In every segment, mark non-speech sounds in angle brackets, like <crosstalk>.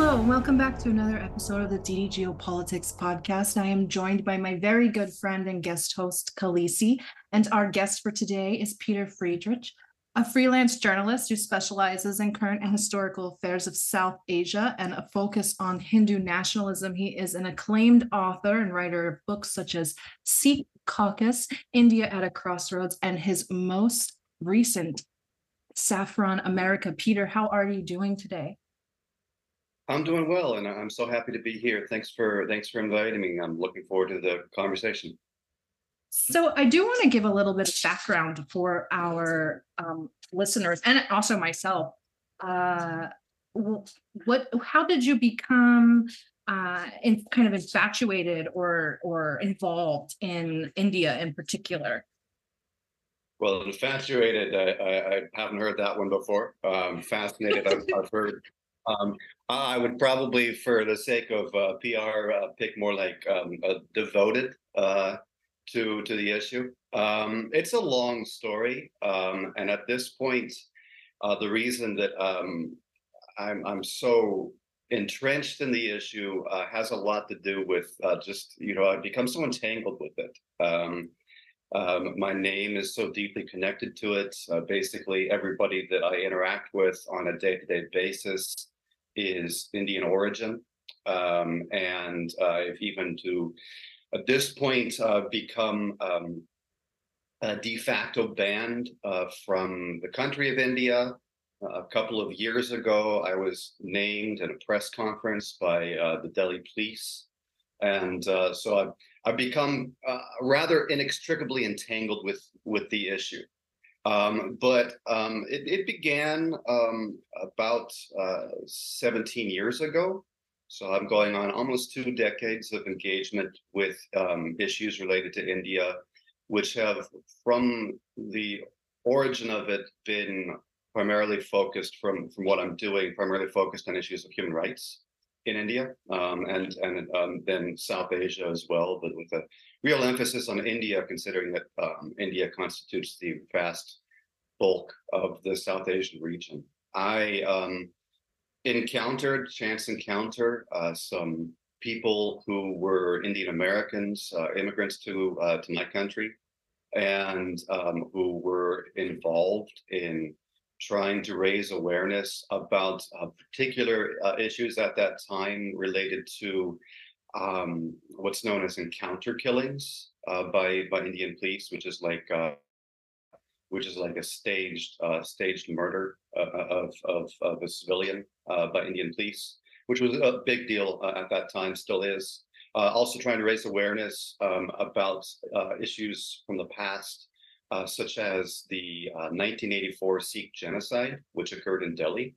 Hello, and welcome back to another episode of the DD Geopolitics podcast. I am joined by my very good friend and guest host, Kahlissee, and our guest for today is Pieter Friedrich, a freelance journalist who specializes in current and historical affairs of South Asia and a focus on Hindu nationalism. He is an acclaimed author and writer of books such as Sikh Caucus, India at a Crossroads, and his most recent Saffron America. Pieter, how are you doing today? I'm doing well, and I'm so happy to be here. Thanks for thanks for inviting me. I'm looking forward to the conversation. So I do want to give a little bit of background for our um, listeners and also myself. Uh, what? How did you become uh, in, kind of infatuated or or involved in India in particular? Well, infatuated, I, I, I haven't heard that one before. Um, fascinated, I've, I've heard um, I would probably, for the sake of uh, PR, uh, pick more like um, devoted uh, to to the issue. Um, it's a long story, um, and at this point, uh, the reason that um, I'm I'm so entrenched in the issue uh, has a lot to do with uh, just you know I've become so entangled with it. Um, um, my name is so deeply connected to it. Uh, basically, everybody that I interact with on a day-to-day basis is Indian origin. Um, and uh, if even to at this point uh, become um, a de facto banned uh, from the country of India. a couple of years ago, I was named at a press conference by the Delhi police. And uh, so I've, I've become uh, rather inextricably entangled with, with the issue. Um, but um, it, it, began um, about uh, 17 years ago. So I'm going on almost two decades of engagement with um, issues related to India, which have, from the origin of it, been primarily focused from from what I'm doing, primarily focused on issues of human rights in India um, and and um, then South Asia as well, but with a real emphasis on India, considering that um, India constitutes the vast bulk of the South Asian region. I um, encountered, chance encounter, uh, some people who were Indian Americans, uh, immigrants to uh, to my country, and um, who were involved in trying to raise awareness about uh, particular uh, issues at that time related to um, what's known as encounter killings uh, by by Indian police, which is like uh, which is like a staged uh, staged murder uh, of, of of a civilian by Indian police, which was a big deal at that time, still is. also trying to raise awareness um, about issues from the past, such as the 1984 Sikh genocide, which occurred in Delhi,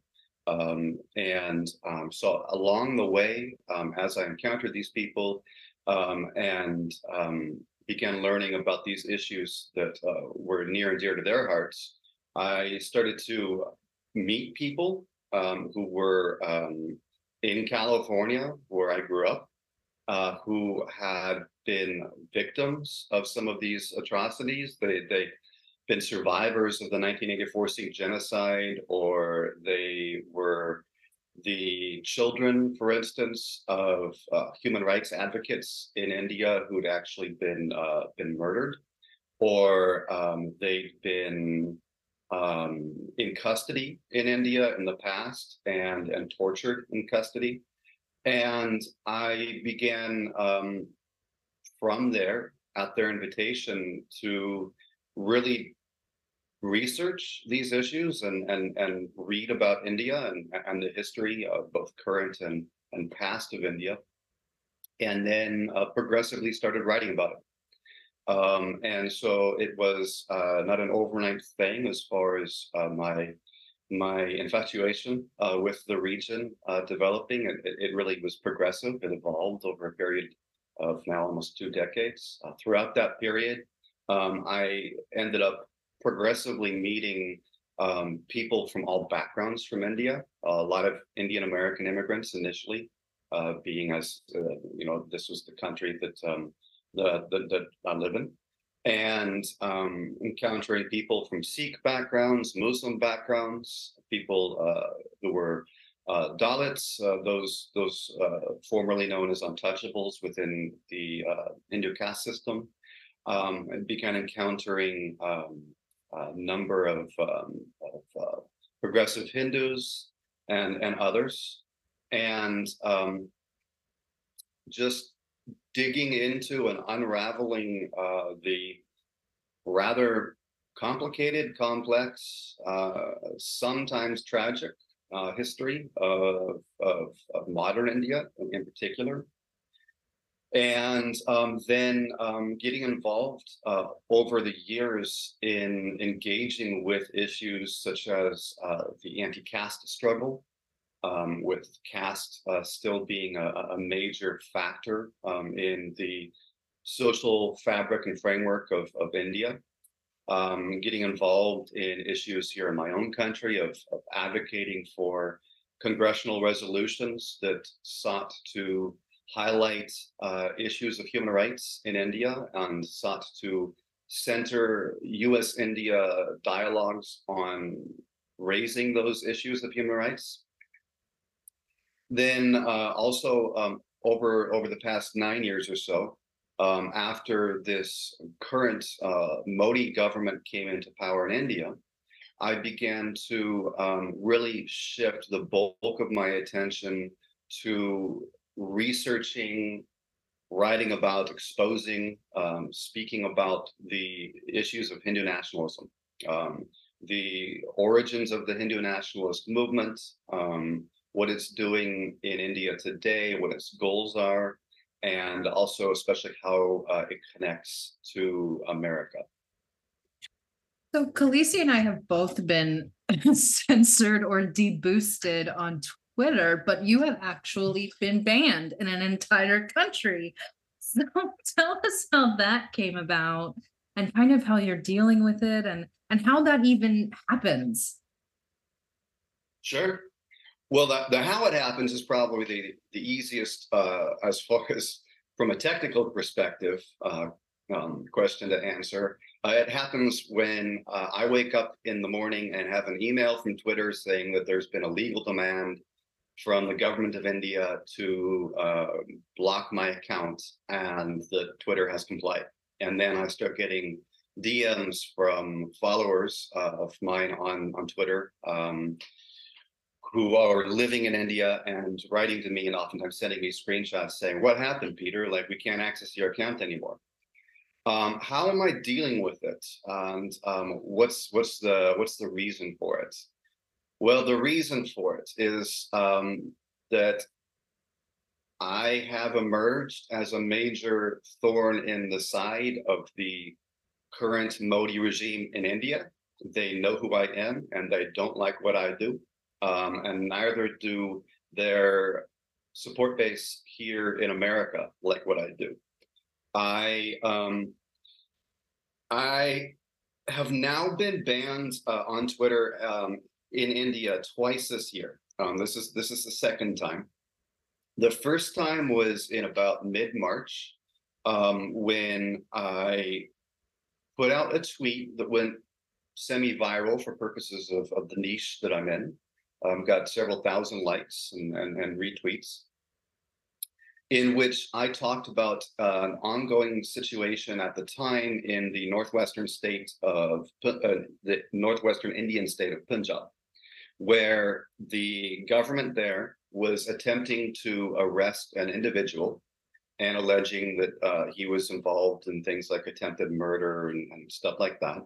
um, and um, so along the way, um, as I encountered these people um, and um, began learning about these issues that uh, were near and dear to their hearts, I started to meet people um, who were in California, where I grew up, uh, who had been victims of some of these atrocities. They they been survivors of the 1984 Sikh genocide, or they were the children, for instance, of uh, human rights advocates in India who'd actually been uh, been murdered, or um, they'd been um, in custody in India in the past and and tortured in custody, and I began um, from there at their invitation to really research these issues and and and read about India and and the history of both current and and past of India, and then uh, progressively started writing about it. Um, and so it was uh, not an overnight thing as far as uh, my my infatuation uh, with the region uh, developing. It, it really was progressive. It evolved over a period of now almost two decades. Uh, throughout that period, um, I ended up progressively meeting um, people from all backgrounds from India, a lot of Indian American immigrants initially, uh, being as, uh, you know, this was the country that, um, the, the, that I live in. And um, encountering people from Sikh backgrounds, Muslim backgrounds, people uh, who were uh, Dalits, uh, those those uh, formerly known as untouchables within the Hindu caste system, um, and began encountering um, a number of, um, of uh, progressive Hindus and and others, and um, just digging into and unraveling uh, the rather complicated, complex, uh, sometimes tragic uh, history of, of, of, modern India in particular. And um, then um, getting involved uh, over the years in engaging with issues such as uh, the anti caste struggle, um, with caste uh, still being a, a major factor um, in the social fabric and framework of, of India um, getting involved in issues here in my own country of, of advocating for congressional resolutions that sought to highlight uh, issues of human rights in India and sought to center US India dialogues on raising those issues of human rights. Then uh, also um, over over the past nine years or so, um, after this current uh, Modi government came into power in India, I began to um, really shift the bulk of my attention to researching, writing about, exposing, um, speaking about the issues of Hindu nationalism, um, the origins of the Hindu nationalist movement, um, what it's doing in India today, what its goals are, and also especially how uh, it connects to America. So Kahlissee and I have both been <laughs> censored or deboosted on Twitter, but you have actually been banned in an entire country. <laughs> So tell us how that came about and kind of how you're dealing with it and and how that even happens. Sure. Well, the, the how it happens is probably the, the easiest uh, as far as from a technical perspective uh, um, question to answer. Uh, it happens when uh, I wake up in the morning and have an email from Twitter saying that there's been a legal demand from the government of India to uh, block my account, and that Twitter has complied. And then I start getting DMs from followers uh, of mine on on Twitter. Um, who are living in India and writing to me and oftentimes sending me screenshots saying, What happened, Pieter? Like, we can't access your account anymore. Um, how am I dealing with it? And um, what's what's the what's the reason for it? Well, the reason for it is um, that I have emerged as a major thorn in the side of the current Modi regime in India. They know who I am and they don't like what I do um, and neither do their support base here in America like what I do. I um, I have now been banned uh, on Twitter um, in India twice this year. Um, this is this is the second time. The first time was in about mid March um, when I put out a tweet that went semi viral for purposes of, of the niche that I'm in um, got several thousand likes and, and, and, retweets, in which I talked about uh, an ongoing situation at the time in the northwestern state of uh, the northwestern Indian state of Punjab, where the government there was attempting to arrest an individual and alleging that uh, he was involved in things like attempted murder and, and stuff like that.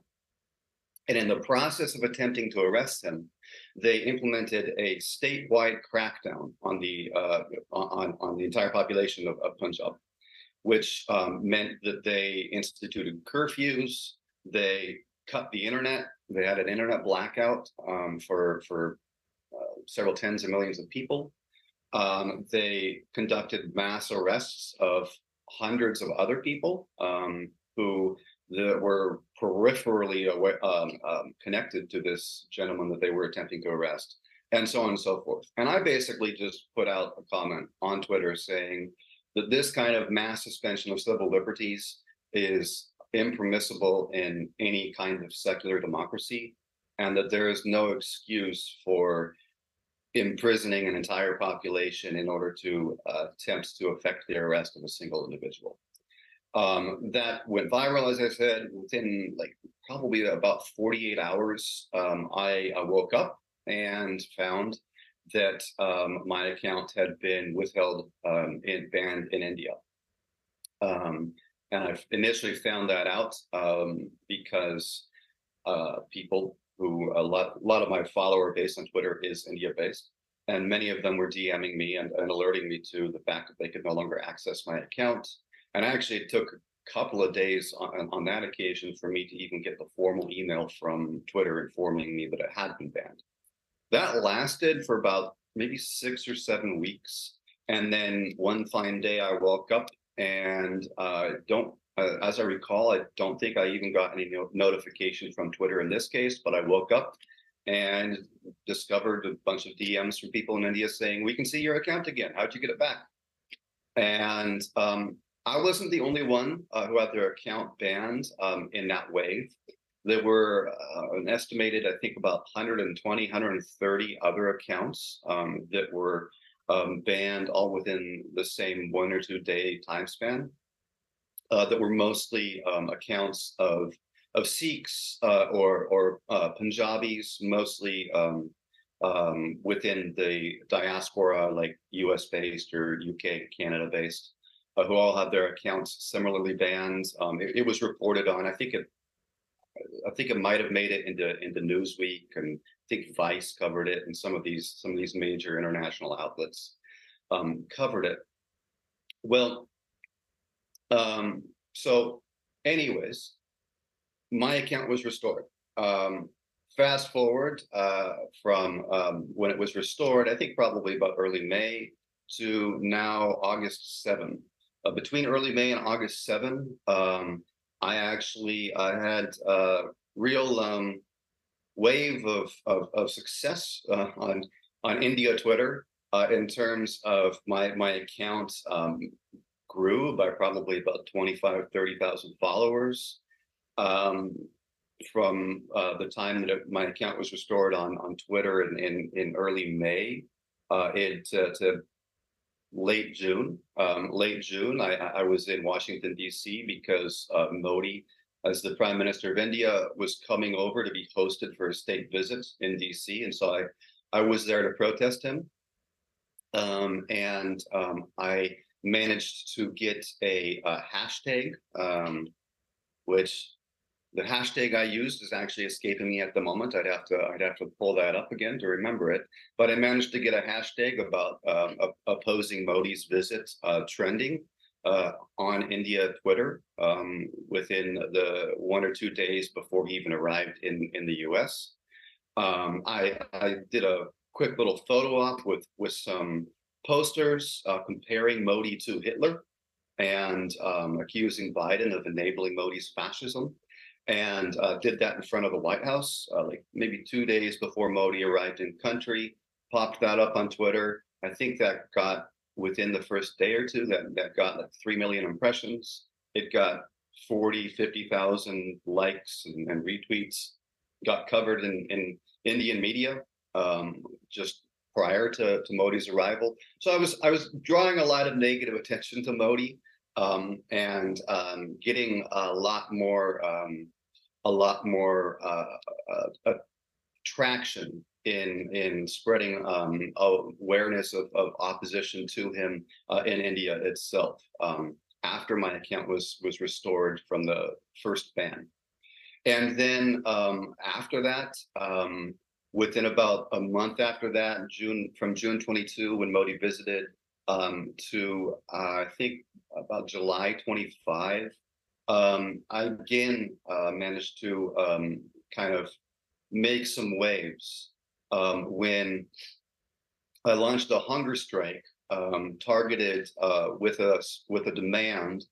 And in the process of attempting to arrest him, they implemented a statewide crackdown on the uh, on on the entire population of, of Punjab, which um, meant that they instituted curfews. They cut the internet. They had an internet blackout um, for for uh, several tens of millions of people. Um, they conducted mass arrests of hundreds of other people um, who that were peripherally away, um, um, connected to this gentleman that they were attempting to arrest, and so on and so forth. And I basically just put out a comment on Twitter saying that this kind of mass suspension of civil liberties is impermissible in any kind of secular democracy, and that there is no excuse for imprisoning an entire population in order to uh, attempt to effect the arrest of a single individual. Um, that went viral, as I said, within like probably about 48 hours. Um, I, I, woke up and found that um, my account had been withheld and um, banned in India. Um, and I initially found that out um, because uh, people who a lot, a lot of my follower base on Twitter is India based. And many of them were DMing me and, and alerting me to the fact that they could no longer access my account. And actually, it took a couple of days on, on that occasion for me to even get the formal email from Twitter informing me that it had been banned. That lasted for about maybe six or seven weeks. And then one fine day, I woke up and uh, don't uh, as I recall, I don't think I even got any no- notification from Twitter in this case, but I woke up and discovered a bunch of DMs from people in India saying, "We can see your account again. How'd you get it back?" And um, I wasn't the only one uh, who had their account banned um, in that wave. There were uh, an estimated, I think, about 120, 130 other accounts um, that were um, banned all within the same one or two day time span uh, that were mostly um, accounts of of Sikhs uh, or or uh, Punjabis, mostly um, um, within the diaspora, like U.S. based or UK, Canada based, uh, who all had their accounts similarly banned. Um, it, it, was reported on. I think it. I think it might have made it into into Newsweek, and think Vice covered it, and some of these some of these major international outlets um, covered it. Well, um, so, anyways, my account was restored. Um, fast forward uh, from um, when it was restored, I think probably about early May to now August 7. Uh, between early May and August 7, um, I actually I had a real um, wave of, of, of success uh, on on India Twitter uh, in terms of my my account um, grew by probably about 25, 30,000 followers um, from uh, the time that it, my account was restored on, on Twitter in, in, in early May uh, it, uh, to late June. Um, late June, I, I was in Washington, D.C. because uh, Modi, as the Prime Minister of India, was coming over to be hosted for a state visit in D.C. And so I, I was there to protest him. Um, and um, I managed to get a, a hashtag, um, which the hashtag I used is actually escaping me at the moment. I'd have to I'd have to pull that up again to remember it. But I managed to get a hashtag about um, opposing Modi's visit uh, trending uh, on India Twitter um, within the one or two days before he even arrived in in the U.S. Um, I I did a quick little photo op with with some posters uh, comparing Modi to Hitler and um, accusing Biden of enabling Modi's fascism, and uh, did that in front of the White House, uh, like maybe two days before Modi arrived in country. Popped that up on Twitter. I think that got within the first day or two that that got like three million impressions. It got 40, 50,000 likes and, and, retweets. Got covered in in Indian media. Um, just prior to, to Modi's arrival. So I was I was drawing a lot of negative attention to Modi um, and um, getting a lot more um, a lot more uh, uh, uh, traction in in spreading um, awareness of, of opposition to him uh, in India itself. Um, after my account was was restored from the first ban, and then um, after that, within about a month after that, June from June 22, when Modi visited, um, to uh, I think about July 25, um, I again uh, managed to um, kind of make some waves um, when I launched a hunger strike um, targeted uh, with a with a demand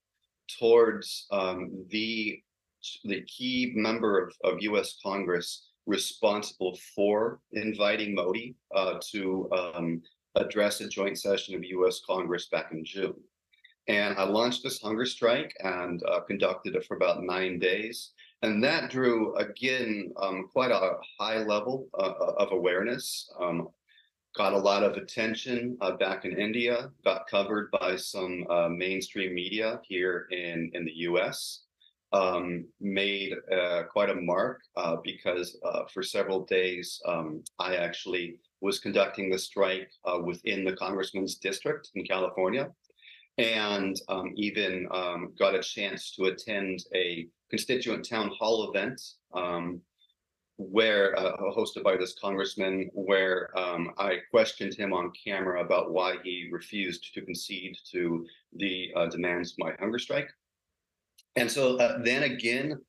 towards um, the the key member of, of U.S. Congress responsible for inviting Modi uh, to um, address a joint session of US Congress back in June. And I launched this hunger strike and uh, conducted it for about nine days. And that drew, again, um, quite a high level uh, uh of awareness. Um, got a lot of attention uh, back in India, got covered by some uh, mainstream media here in, in the US, um, made uh, quite a mark uh, because for several days um, I actually was conducting the strike within the congressman's district in California and um, even um, got a chance to attend a constituent town hall event um, where uh, hosted by this congressman, where um, I questioned him on camera about why he refused to concede to the uh, demands of my hunger strike. And so uh, then again,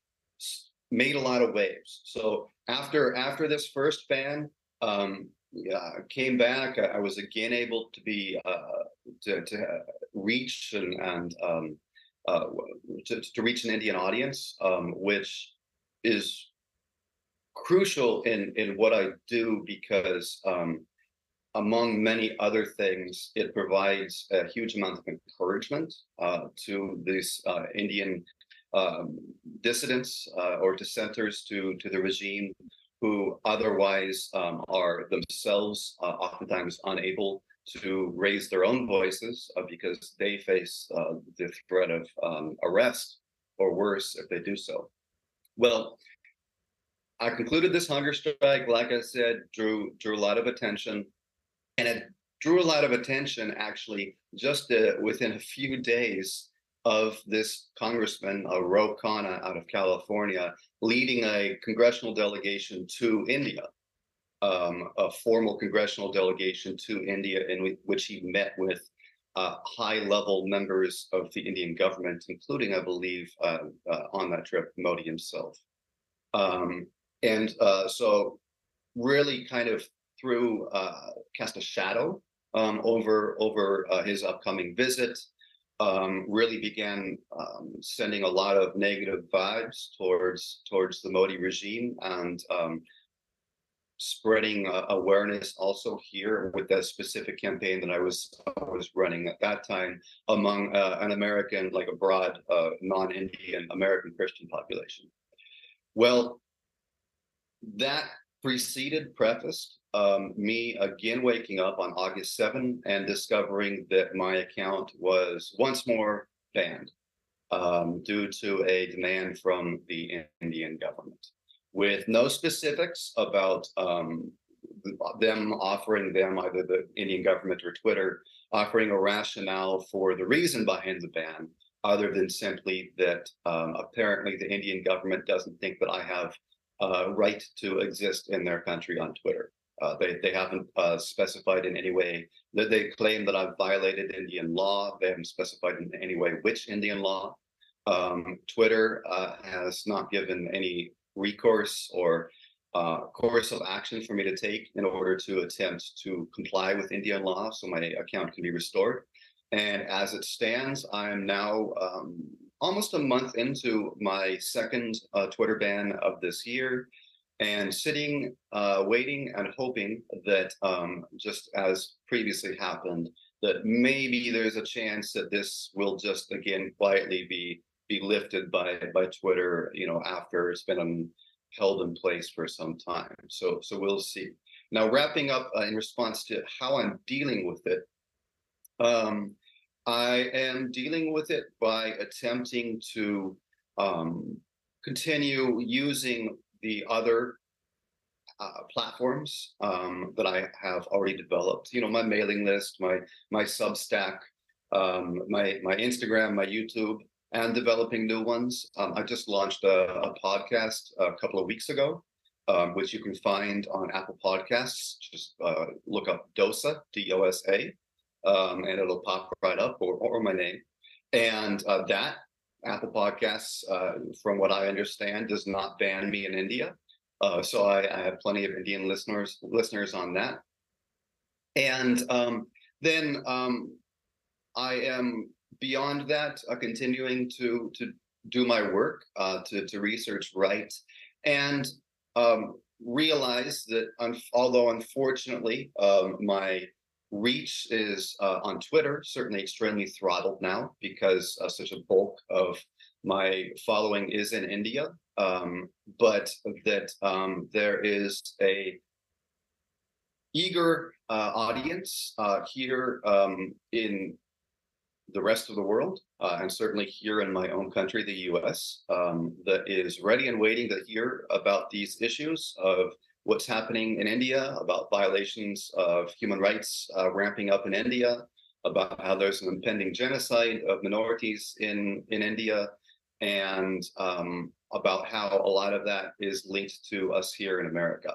made a lot of waves. So after after this first ban, um, yeah, came back. I, was again able to be uh, to to reach and and um, uh, to, to reach an Indian audience, um, which is crucial in in what I do because um, among many other things, it provides a huge amount of encouragement uh, to these uh, Indian um, dissidents uh, or dissenters to to the regime who otherwise um, are themselves uh, oftentimes unable to raise their own voices uh, because they face uh, the threat of um, arrest or worse if they do so. Well, I concluded this hunger strike, like I said, drew drew a lot of attention, and it drew a lot of attention actually just uh, within a few days of this congressman, uh, Ro Khanna out of California, leading a congressional delegation to India, um, a formal congressional delegation to India in which he met with uh, high-level members of the Indian government, including, I believe, uh, uh on that trip, Modi himself. Um, and uh, so really kind of threw uh, cast a shadow um, over over uh, his upcoming visit. Um, really began um, sending a lot of negative vibes towards towards the Modi regime and um, spreading uh, awareness also here with that specific campaign that I was was running at that time among uh, an American, like a broad uh, non-Indian American Christian population. Well, that preceded, prefaced um, me again waking up on August 7 and discovering that my account was once more banned um, due to a demand from the Indian government. With no specifics about um, them offering them, either the Indian government or Twitter, offering a rationale for the reason behind the ban, other than simply that um, apparently the Indian government doesn't think that I have uh, right to exist in their country on Twitter. Uh, they, they haven't uh, specified in any way that they claim that I've violated Indian law. They haven't specified in any way which Indian law. Um, Twitter uh, has not given any recourse or uh, course of action for me to take in order to attempt to comply with Indian law so my account can be restored. And as it stands, I am now um, almost a month into my second uh, Twitter ban of this year and sitting, uh, waiting and hoping that um, just as previously happened, that maybe there's a chance that this will just again quietly be be lifted by by Twitter, you know, after it's been um, held in place for some time. So so we'll see. Now wrapping up uh, in response to how I'm dealing with it. Um, I am dealing with it by attempting to um, continue using the other uh, platforms um, that I have already developed. You know, my mailing list, my my Substack, um, my my Instagram, my YouTube, and developing new ones. Um, I just launched a, a, podcast a couple of weeks ago, um, which you can find on Apple Podcasts. Just uh, look up DOSA, D-O-S-A, um, and it'll pop right up or, or my name. And uh, that Apple Podcasts, uh, from what I understand, does not ban me in India. Uh, so I, I, have plenty of Indian listeners listeners on that. And um, then um, I am beyond that, uh, continuing to to do my work, uh, to to research write, and um, realize that although unfortunately um, my reach is uh, on Twitter, certainly extremely throttled now because uh, such a bulk of my following is in India, um, but that um, there is a eager uh, audience uh, here um, in the rest of the world, uh, and certainly here in my own country, the US, um, that is ready and waiting to hear about these issues of what's happening in India, about violations of human rights uh, ramping up in India, about how there's an impending genocide of minorities in, in India, and um, about how a lot of that is linked to us here in America.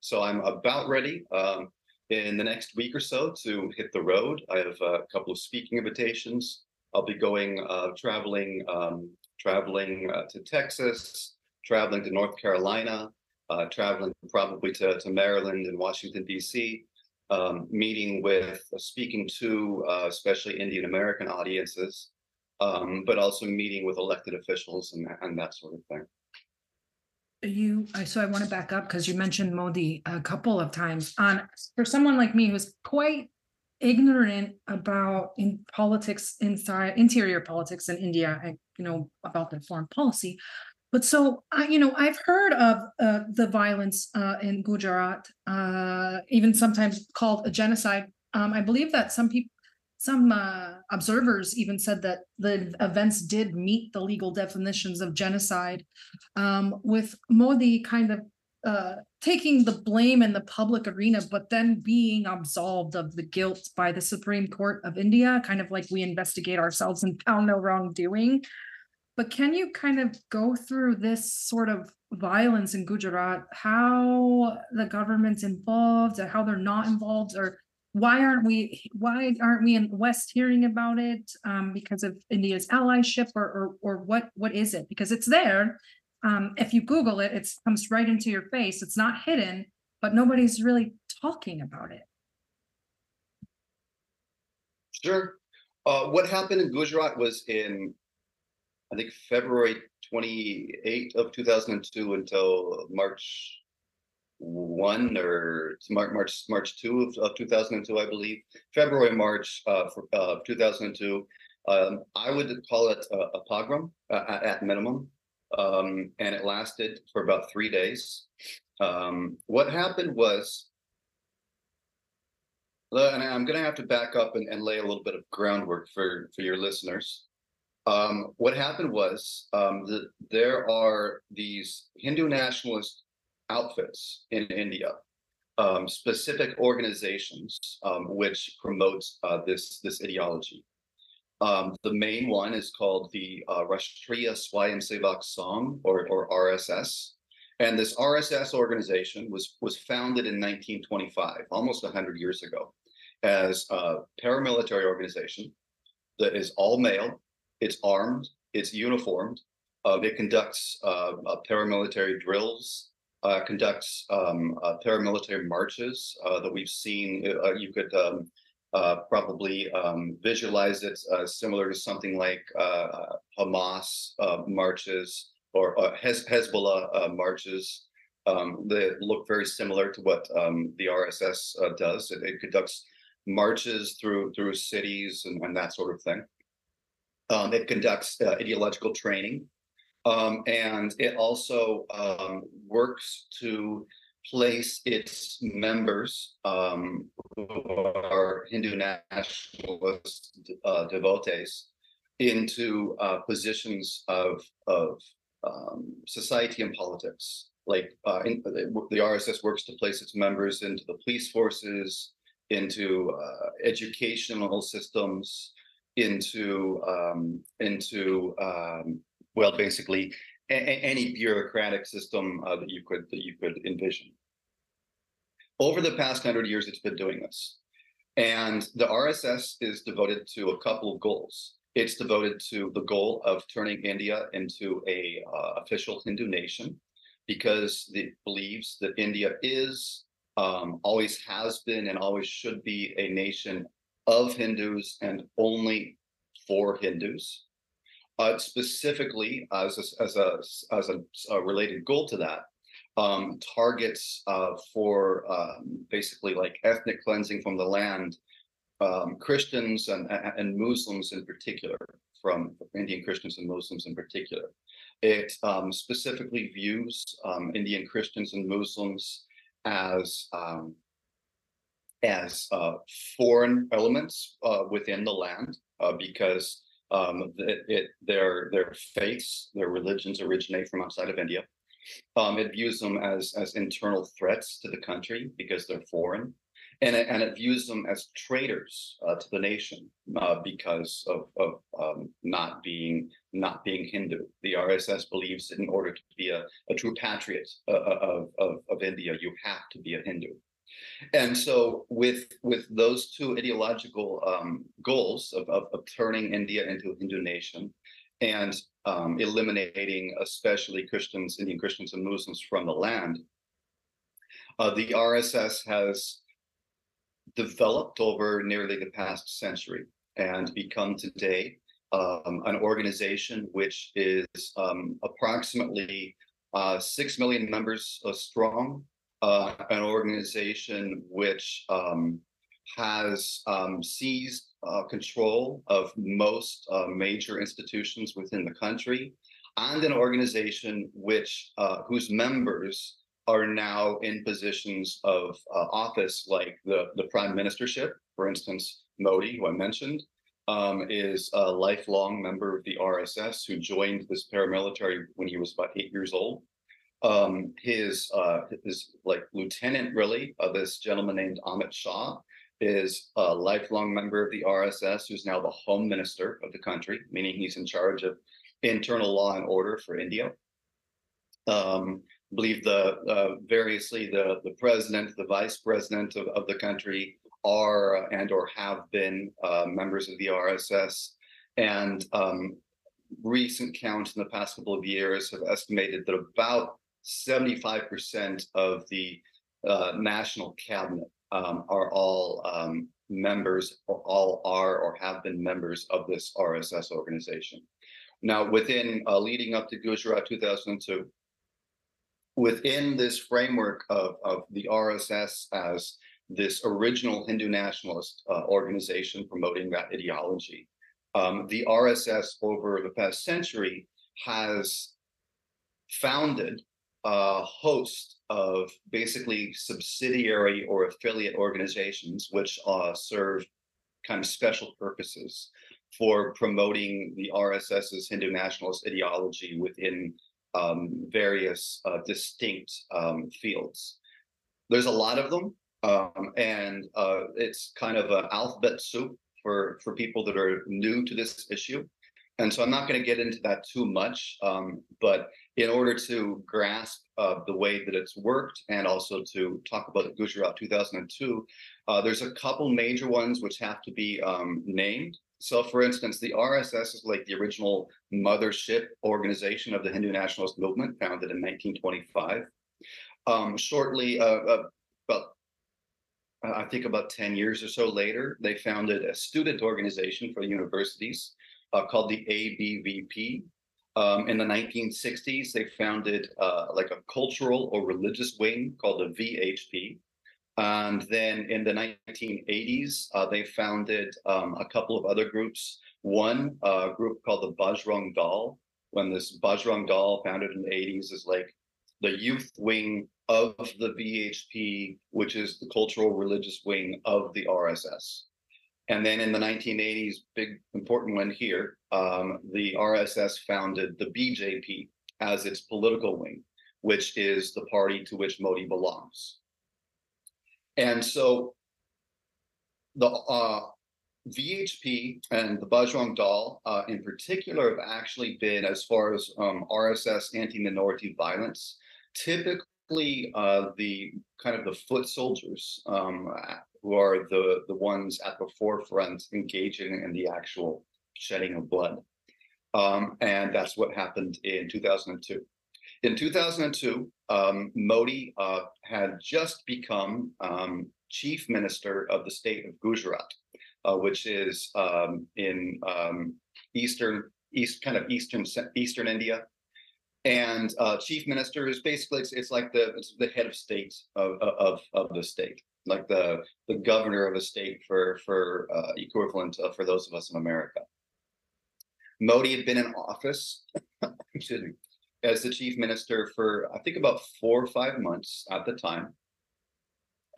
So I'm about ready. Um, in the next week or so to hit the road. I have a couple of speaking invitations. I'll be going uh, traveling um, traveling uh, to Texas, traveling to North Carolina, uh, traveling probably to, to Maryland and Washington D.C. Um, meeting with, uh, speaking to uh, especially Indian American audiences, um, but also meeting with elected officials and, and that sort of thing you I- so i want to back up because you mentioned modi a couple of times. On for someone like me who's quite ignorant about in politics inside interior politics in india and you know about their foreign policy. But so I, you know i've heard of uh, the violence uh, in gujarat uh, even sometimes called a genocide. Um, i believe that some people some uh, observers even said that the events did meet the legal definitions of genocide, um, with Modi kind of uh, taking the blame in the public arena, but then being absolved of the guilt by the Supreme Court of India, kind of like we investigate ourselves and found no wrongdoing. But can you kind of go through this sort of violence in Gujarat, how the government's involved, or how they're not involved, or why aren't we why aren't we in the west hearing about it um, because of india's allyship or, or or what what is it? Because it's there um, if you google it it comes right into your face. It's not hidden but nobody's really talking about it. Sure. Uh, what happened in gujarat was in i think february 28 of 2002 until march one or March March March two of, of 2002, I believe, February March uh, for, uh, 2002. Um, I would call it a, a pogrom uh, at minimum, um, and it lasted for about three days. Um, what happened was, and I'm going to have to back up and, and, lay a little bit of groundwork for for your listeners. Um, what happened was um, the, there are these Hindu nationalist outfits in India, um, specific organizations um, which promote uh, this this ideology. Um, the main one is called the uh, Rashtriya Swayamsevak Sangh, or, or RSS. And this RSS organization was, was founded in 1925, almost 100 years ago, as a paramilitary organization that is all male, it's armed, it's uniformed, uh, it conducts uh, uh paramilitary drills, uh, conducts um, uh, paramilitary marches uh, that we've seen. Uh, you could um, uh, probably um, visualize it similar to something like Hamas marches or Hez- Hezbollah marches. Um, they look very similar to what um, the RSS does. It, it, conducts marches through through cities and, and that sort of thing. Um, it conducts ideological training um, and it also um, works to place its members, um, who are Hindu nationalist uh, devotees, into uh, positions of, of um, society and politics. Like uh, in, the RSS works to place its members into the police forces, into uh, educational systems, into um, into um, well, basically a- any bureaucratic system uh, that you could that you could envision. Over the past hundred years, it's been doing this, and the RSS is devoted to a couple of goals. It's devoted to the goal of turning India into a uh, official Hindu nation, because it believes that India is, um, always has been, and always should be a nation of Hindus and only for Hindus uh, specifically as a, as a as a, a related goal to that um, targets uh, for um, basically like ethnic cleansing from the land um, Christians and and Muslims in particular from Indian Christians and Muslims in particular. It um, specifically views um, Indian Christians and Muslims as um, as uh, foreign elements uh, within the land uh, because um, it, it, their their faiths, their religions originate from outside of India. Um, it views them as as internal threats to the country because they're foreign, and it, and it views them as traitors uh, to the nation uh, because of of um, not being not being Hindu. The RSS believes in order to be a, a true patriot uh, uh, of, of of India, you have to be a Hindu. And so, with with those two ideological um, goals of, of, of, turning India into a Hindu nation and um, eliminating, especially Christians, Indian Christians and Muslims from the land, uh, the RSS has developed over nearly the past century and become today um, an organization which is um, approximately uh, six million members uh, strong uh, an organization which um, has um, seized uh, control of most uh, major institutions within the country, and an organization which uh, whose members are now in positions of uh, office, like the the prime ministership, for instance, Modi, who I mentioned. Um, is a lifelong member of the RSS who joined this paramilitary when he was about eight years old um, his uh, his like lieutenant really of this gentleman named Amit Shah is a lifelong member of the RSS, who's now the home minister of the country, meaning he's in charge of internal law and order for India. Um, believe the uh, variously the the president, the vice president of, of the country are and or have been uh, members of the RSS, and um, recent counts in the past couple of years have estimated that about 75% of the uh, national cabinet um, are all um, members, or all are or have been members of this RSS organization. Now, within uh, leading up to Gujarat 2002, within this framework of, of the RSS as this original Hindu nationalist uh, organization promoting that ideology, um, the RSS over the past century has founded a host of basically subsidiary or affiliate organizations which uh, serve kind of special purposes for promoting the RSS's Hindu nationalist ideology within um, various uh, distinct um, fields. There's a lot of them, um, and uh, it's kind of an alphabet soup for, for people that are new to this issue. And so I'm not going to get into that too much, um, but in order to grasp uh, the way that it's worked and also to talk about Gujarat 2002, uh, there's a couple major ones which have to be um, named. So, for instance, the RSS is like the original mothership organization of the Hindu nationalist movement, founded in 1925. Um, shortly, uh, uh about uh, I think about 10 years or so later, they founded a student organization for universities uh, called the ABVP, um, in the 1960s, they founded uh, like a cultural or religious wing called the VHP. And then in the 1980s, uh, they founded um, a couple of other groups. One uh, group called the Bajrang Dal. When this Bajrang Dal, founded in the 80s, is like the youth wing of the VHP, which is the cultural religious wing of the RSS. And then in the 1980s, big important one here, um, the RSS founded the BJP as its political wing, which is the party to which Modi belongs. And so the uh, VHP and the Bajrang Dal uh, in particular have actually been, as far as um, RSS anti-minority violence, typically uh, the kind of the foot soldiers um, who are the, the ones at the forefront engaging in the actual shedding of blood. Um, and that's what happened in 2002. In 2002, um, Modi uh, had just become um, chief minister of the state of Gujarat, uh, which is um, in um, eastern, east kind of eastern eastern India. And uh, chief minister is basically it's, it's like the it's the head of state of, of, of the state like the the governor of a state for for uh, equivalent for those of us in America. Modi had been in office, <laughs> excuse me, as the chief minister for I think about four or five months at the time.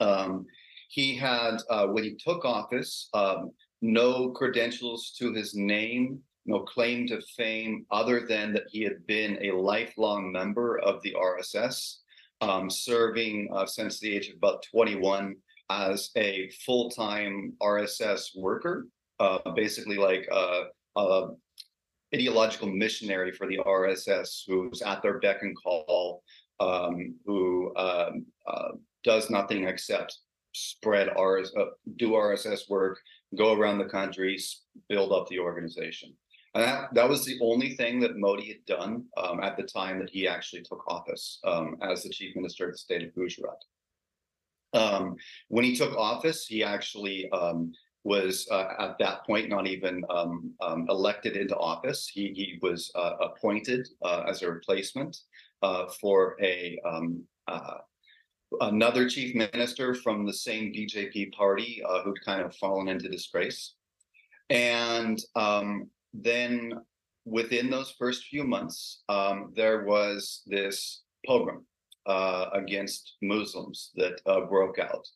Um, he had, uh, when he took office, um, no credentials to his name, no claim to fame other than that he had been a lifelong member of the RSS, um, serving uh, since the age of about 21 as a full-time RSS worker, uh, basically like a, a, ideological missionary for the RSS who's at their beck and call, um, who um, uh, does nothing except spread RS, uh, do RSS work, go around the country, build up the organization. And that, that was the only thing that Modi had done um, at the time that he actually took office um, as the chief minister of the state of Gujarat. Um, when he took office, he actually um, was uh, at that point not even um, um, elected into office. He, he was uh, appointed uh, as a replacement uh, for a uh, another chief minister from the same BJP party uh, who'd kind of fallen into disgrace. And um, then within those first few months, um, there was this pogrom uh, against Muslims that uh, broke out.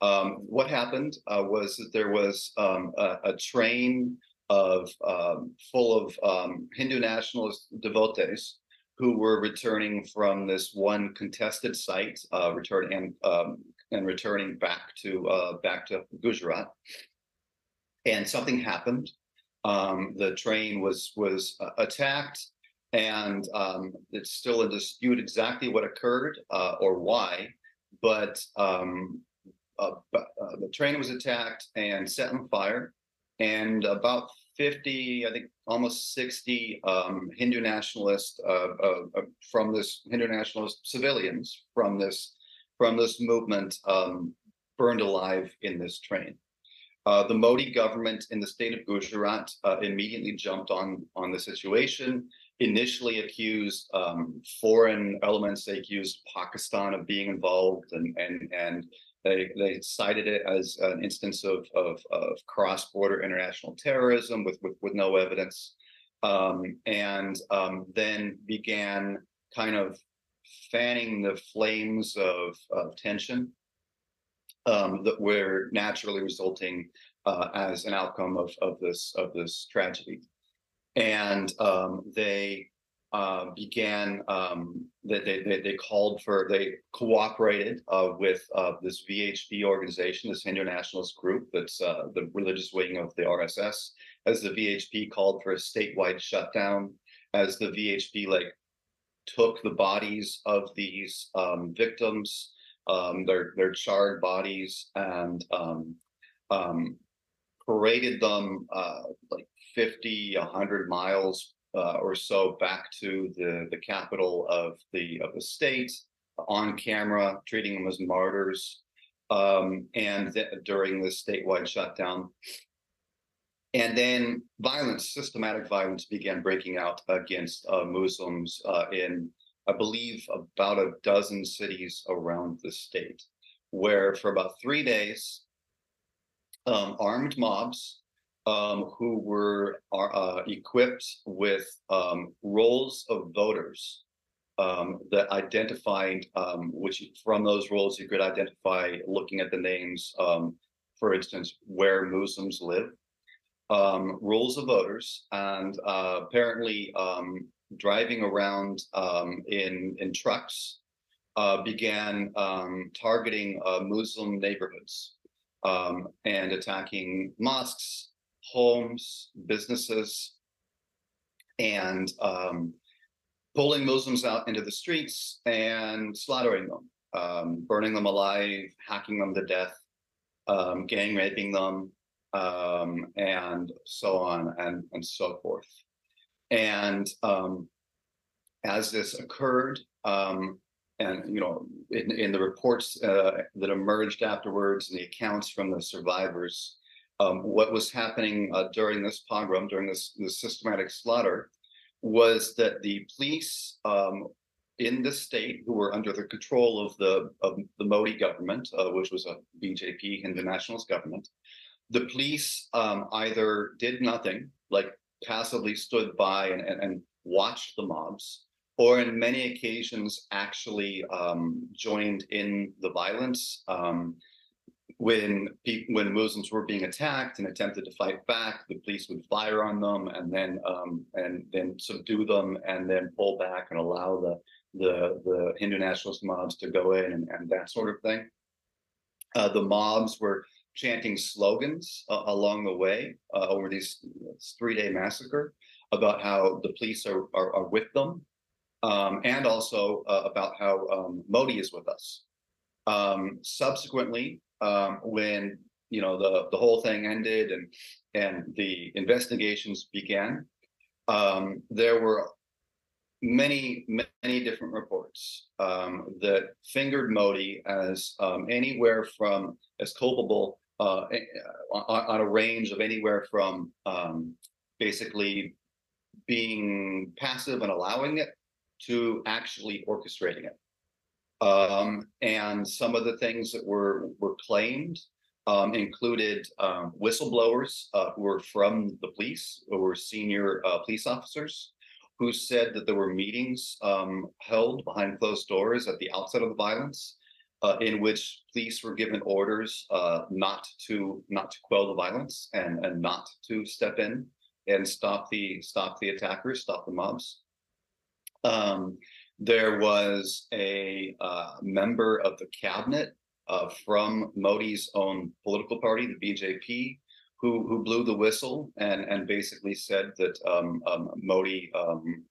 Um, what happened uh, was that there was um, a, a, train of um, full of um, Hindu nationalist devotees who were returning from this one contested site, uh, return and um, and returning back to uh, back to Gujarat. And something happened. Um, the train was was uh, attacked, and um, it's still a dispute exactly what occurred uh, or why. But um, uh, uh, the train was attacked and set on fire, and about 50, I think almost 60 um, Hindu nationalists uh, uh, from this Hindu nationalist civilians from this from this movement um, burned alive in this train. Uh, the Modi government in the state of Gujarat uh, immediately jumped on on the situation. Initially accused um, foreign elements, they accused Pakistan of being involved, and and and they, they cited it as an instance of, of, of cross-border international terrorism with, with, with no evidence, um, and um, then began kind of fanning the flames of, of tension um, that were naturally resulting uh, as an outcome of, of this of this tragedy. And um, they uh, began um, that they, they, they, called for they cooperated uh, with uh, this VHP organization, this Hindu nationalist group that's uh, the religious wing of the RSS, as the VHP called for a statewide shutdown, as the VHP like took the bodies of these um, victims, um, their their charred bodies, and um, um, paraded them uh, like 50, 100 miles uh, or so back to the, the capital of the of the state on camera, treating them as martyrs, um, and th- during the statewide shutdown. And then violence, systematic violence, began breaking out against uh, Muslims uh, in, I believe, about a dozen cities around the state, where for about three days, um, armed mobs um, who were uh, equipped with um, rolls of voters um, that identified, um, which from those rolls you could identify looking at the names, um, for instance, where Muslims live, um, rolls of voters, and uh, apparently driving around in in trucks uh, began targeting uh, Muslim neighborhoods. Um, and attacking mosques, homes, businesses, and um, pulling Muslims out into the streets and slaughtering them, um, burning them alive, hacking them to death, um, gang raping them, um, and so on and, and so forth. And um, as this occurred, um, and you know, in, in the reports uh, that emerged afterwards and the accounts from the survivors, um, what was happening uh, during this pogrom, during this, this, systematic slaughter, was that the police um, in the state, who were under the control of the of the Modi government, uh, which was a BJP Hindu nationalist government, the police um, either did nothing, like passively stood by and, and, and, watched the mobs, or in many occasions actually um, joined in the violence. Um, when when Muslims were being attacked and attempted to fight back, the police would fire on them and then um, and then subdue them and then pull back and allow the the the Hindu nationalist mobs to go in and, and that sort of thing. Uh, the mobs were chanting slogans uh, along the way uh, over these three day massacre about how the police are, are, are with them um, and also uh, about how um, Modi is with us. Um, subsequently, um, when you know the the whole thing ended and and the investigations began, um, there were many many different reports um, that fingered Modi as anywhere from as culpable uh, on, on, a range of anywhere from basically being passive and allowing it to actually orchestrating it. Um, and some of the things that were were claimed um, included um, whistleblowers uh, who were from the police, who were senior uh, police officers, who said that there were meetings um, held behind closed doors at the outset of the violence, uh, in which police were given orders uh, not to not to quell the violence and and not to step in and stop the stop the attackers, stop the mobs. Um, there was a uh, member of the cabinet uh, from Modi's own political party, the BJP, who who blew the whistle and and basically said that um, um, Modi um,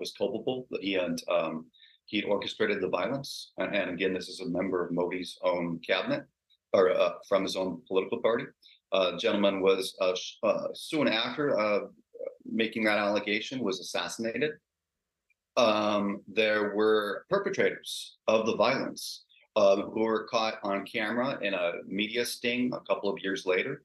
was culpable, that he um, he orchestrated the violence. And, and, again, this is a member of Modi's own cabinet or uh, from his own political party. Uh, gentleman was uh, uh, soon after uh, making that allegation was assassinated um, there were perpetrators of the violence um, who were caught on camera in a media sting a couple of years later,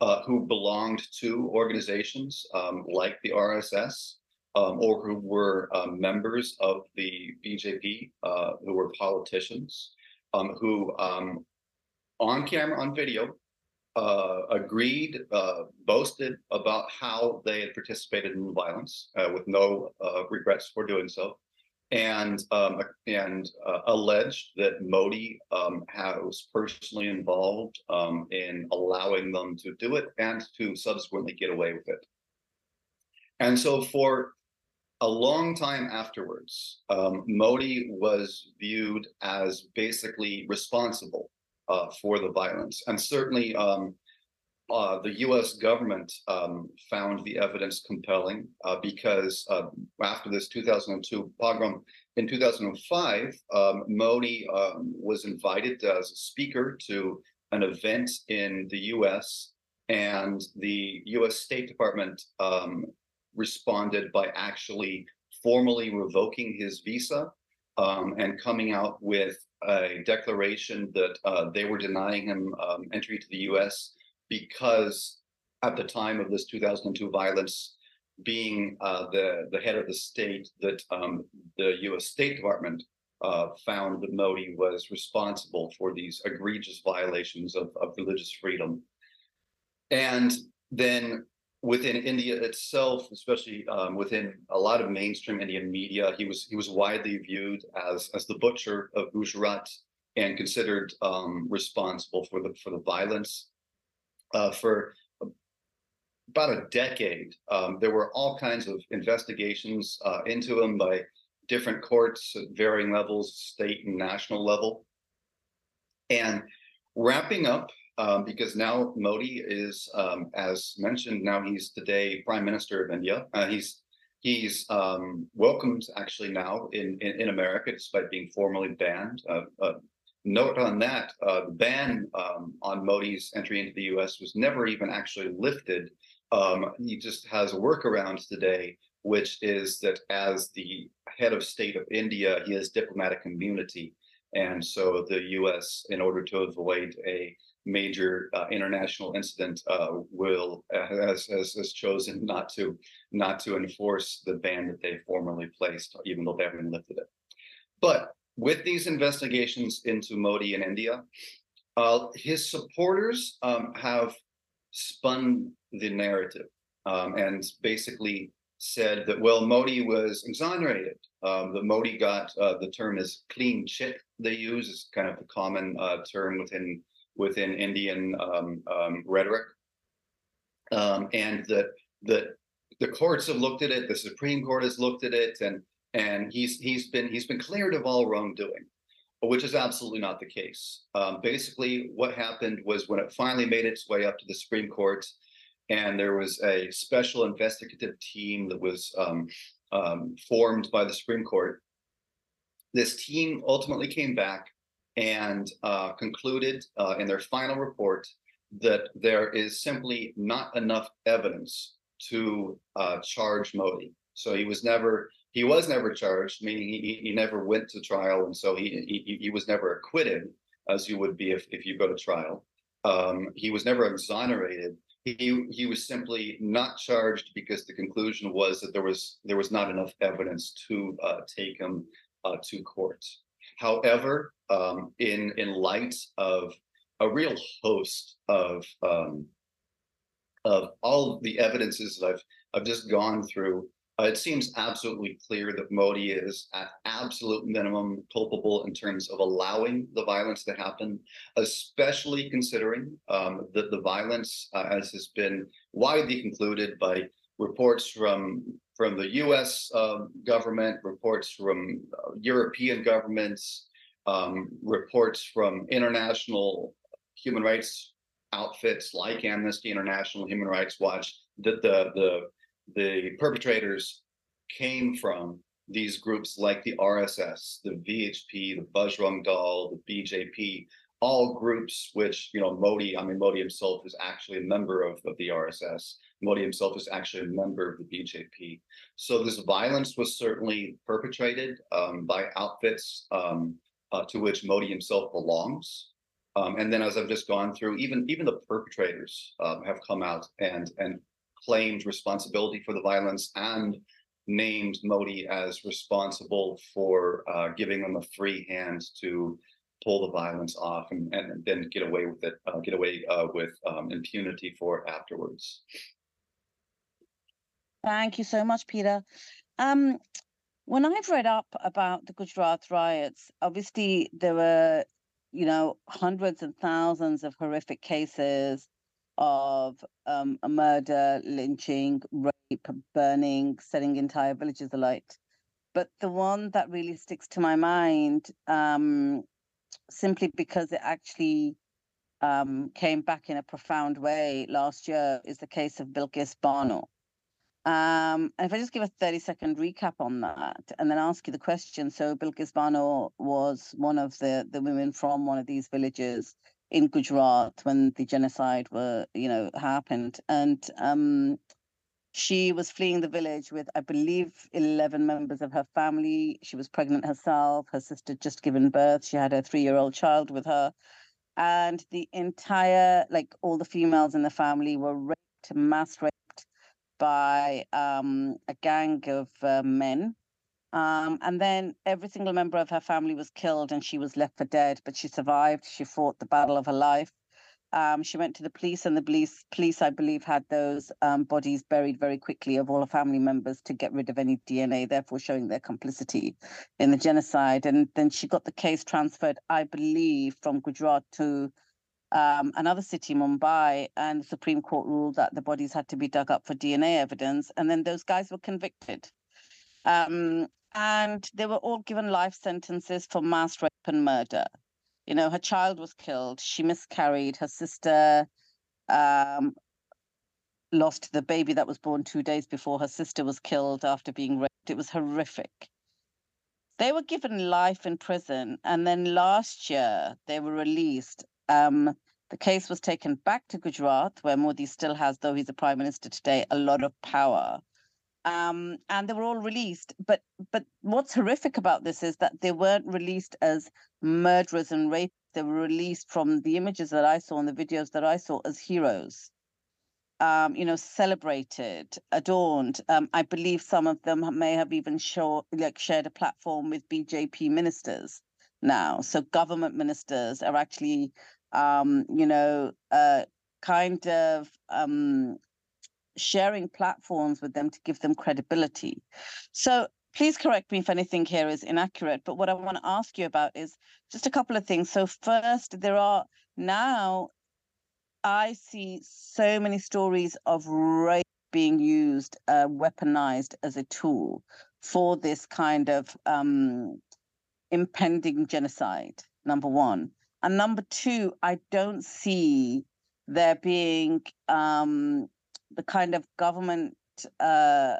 uh, who belonged to organizations um, like the RSS, um, or who were um, members of the BJP, uh, who were politicians, um, who on camera, on video, uh, agreed, uh, boasted about how they had participated in violence uh, with no uh, regrets for doing so, and um, and uh, alleged that Modi um, was personally involved um, in allowing them to do it and to subsequently get away with it. And so for a long time afterwards, um, Modi was viewed as basically responsible uh, for the violence. And certainly, um, uh, the U.S. government um, found the evidence compelling uh, because uh, after this 2002 pogrom in 2005, um, Modi um, was invited as a speaker to an event in the U.S. and the U.S. State Department um, responded by actually formally revoking his visa um, and coming out with a declaration that uh, they were denying him um, entry to the U.S. because at the time of this 2002 violence, being uh, the the head of the state, that um, the U.S. State Department uh, found that Modi was responsible for these egregious violations of, of religious freedom, and then within India itself, especially um, within a lot of mainstream Indian media, he was he was widely viewed as as the butcher of Gujarat and considered um, responsible for the for the violence. Uh, for about a decade, um, there were all kinds of investigations uh, into him by different courts at varying levels, state and national level. And wrapping up um, because now Modi is, um, as mentioned, now he's today Prime Minister of India. Uh, he's he's um, welcomed actually now in, in, in America, despite being formally banned. Uh, uh, note on that, uh, the ban um, on Modi's entry into the U.S. was never even actually lifted. Um, he just has a workaround today, which is that as the head of state of India, he has diplomatic immunity. And so the U.S., in order to avoid a major uh, international incident uh, will uh, has, has, has chosen not to not to enforce the ban that they formerly placed, even though they haven't lifted it. But with these investigations into Modi in India, uh, his supporters um, have spun the narrative um, and basically said that well Modi was exonerated. Um, that Modi got uh, the term is clean chit they use is kind of a common uh, term within within Indian um, um, rhetoric, um, and that the the courts have looked at it. The Supreme Court has looked at it, and and he's he's been he's been cleared of all wrongdoing, which is absolutely not the case. Um, basically, what happened was when it finally made its way up to the Supreme Court, and there was a special investigative team that was um, um, formed by the Supreme Court. This team ultimately came back and uh, concluded uh, in their final report that there is simply not enough evidence to uh, charge Modi. So he was never he was never charged, meaning he, he never went to trial, and so he, he he was never acquitted, as you would be if, if you go to trial. Um, he was never exonerated. He he was simply not charged because the conclusion was that there was there was not enough evidence to uh, take him uh, to court. However, um, in in light of a real host of um, of all the evidences that I've I've just gone through, uh, it seems absolutely clear that Modi is at absolute minimum culpable in terms of allowing the violence to happen, especially considering um, that the violence, uh, as has been widely concluded by reports from from the U.S. Uh, um, government, reports from uh, European governments, um, reports from international human rights outfits like Amnesty International, Human Rights Watch, that the the the perpetrators came from these groups like the RSS, the VHP, the Bajrang Dal, the BJP, all groups which, you know, Modi, I mean, Modi himself is actually a member of, of the RSS. Modi himself is actually a member of the BJP. So this violence was certainly perpetrated um, by outfits um, uh, to which Modi himself belongs. Um, and then as I've just gone through, even even the perpetrators um, have come out and and claimed responsibility for the violence and named Modi as responsible for uh, giving them a free hand to pull the violence off and, and then get away with it, uh, get away uh, with um, impunity for it afterwards. Thank you so much, Pieter. Um, when I've read up about the Gujarat riots, obviously there were, you know, hundreds and thousands of horrific cases of um, a murder, lynching, rape, burning, setting entire villages alight. But the one that really sticks to my mind, um, simply because it actually um, came back in a profound way last year, is the case of Bilkis Bano. Um, and if I just give a 30 second recap on that and then ask you the question. So Bilkis Bano was one of the, the women from one of these villages in Gujarat when the genocide were, you know, happened. And um, she was fleeing the village with, I believe, 11 members of her family. She was pregnant herself. Her sister just given birth. She had a three year old child with her. And the entire, like all the females in the family were raped, mass raped by um, a gang of uh, men um, and then every single member of her family was killed and she was left for dead, but she survived. She fought the battle of her life. Um, she went to the police, and the police, police, I believe, had those um, bodies buried very quickly of all her family members to get rid of any DNA, therefore showing their complicity in the genocide. And then she got the case transferred, I believe, from Gujarat to um, another city, Mumbai, and the Supreme Court ruled that the bodies had to be dug up for DNA evidence. And then those guys were convicted. Um, and they were all given life sentences for mass rape and murder. You know, her child was killed, she miscarried, her sister um, lost the baby that was born two days before her sister was killed after being raped. It was horrific. They were given life in prison, and then last year they were released. Um, the case was taken back to Gujarat, where Modi still has, though he's a prime minister today, a lot of power um, and they were all released. But but what's horrific about this is that they weren't released as murderers and rapists. They were released from the images that I saw and the videos that I saw as heroes. Um, you know, celebrated, adorned. Um, I believe some of them may have even show, like shared a platform with BJP ministers now. So government ministers are actually, um, you know, uh, kind of um, sharing platforms with them to give them credibility. So please correct me if anything here is inaccurate. But what I want to ask you about is just a couple of things. So, first, there are now, I see so many stories of rape being used, uh, weaponized as a tool for this kind of um, impending genocide, number one. And number two, I don't see there being um, the kind of government uh,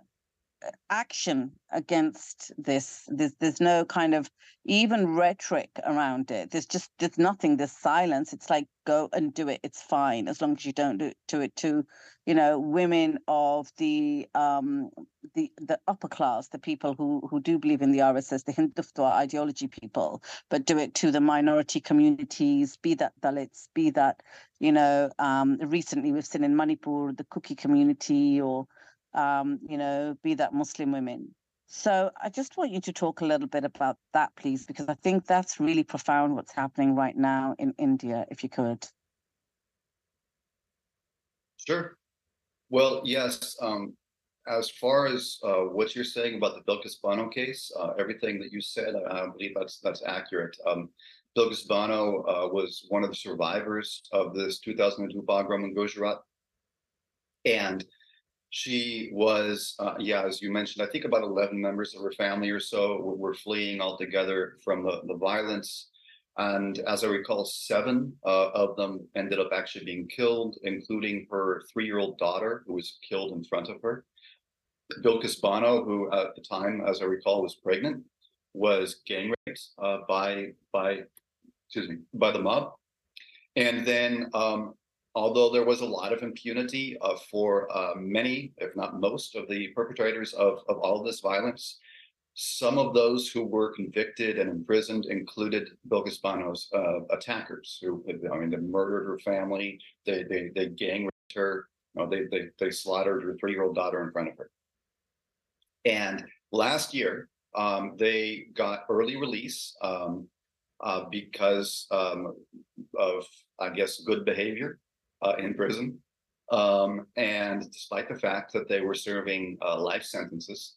action against this. There's there's no kind of even rhetoric around it. There's just there's nothing. There's silence. It's like go and do it. It's fine as long as you don't do to it to, you know, women of the um the the upper class, the people who who do believe in the RSS, the Hindutva ideology people, but do it to the minority communities, be that Dalits, be that you know, um, recently we've seen in Manipur the Kuki community or um, you know, be that Muslim women. So I just want you to talk a little bit about that, please, because I think that's really profound what's happening right now in India, if you could. Sure. Well, yes. Um, as far as uh, what you're saying about the Bilkis Bano case, uh, everything that you said, I, believe that's that's accurate. Um, Bano uh, was one of the survivors of this 2002 pogrom in Gujarat, and she was, uh, yeah, as you mentioned, I think about 11 members of her family or so were, fleeing altogether from the, the violence. And as I recall, seven uh, of them ended up actually being killed, including her three year old daughter, who was killed in front of her. Bilkis Bano, who at the time, as I recall, was pregnant, was gang raped uh, by by excuse me by the mob, and then um, although there was a lot of impunity uh, for uh, many, if not most, of the perpetrators of, of all of this violence, some of those who were convicted and imprisoned included Bilkis Bano's uh, attackers, who I mean, they murdered her family, they they they gang raped her, you know, they they they slaughtered her three-year-old daughter in front of her. And last year, um, they got early release um, uh, because um, of, I guess, good behavior uh, in prison. Um, and despite the fact that they were serving uh, life sentences.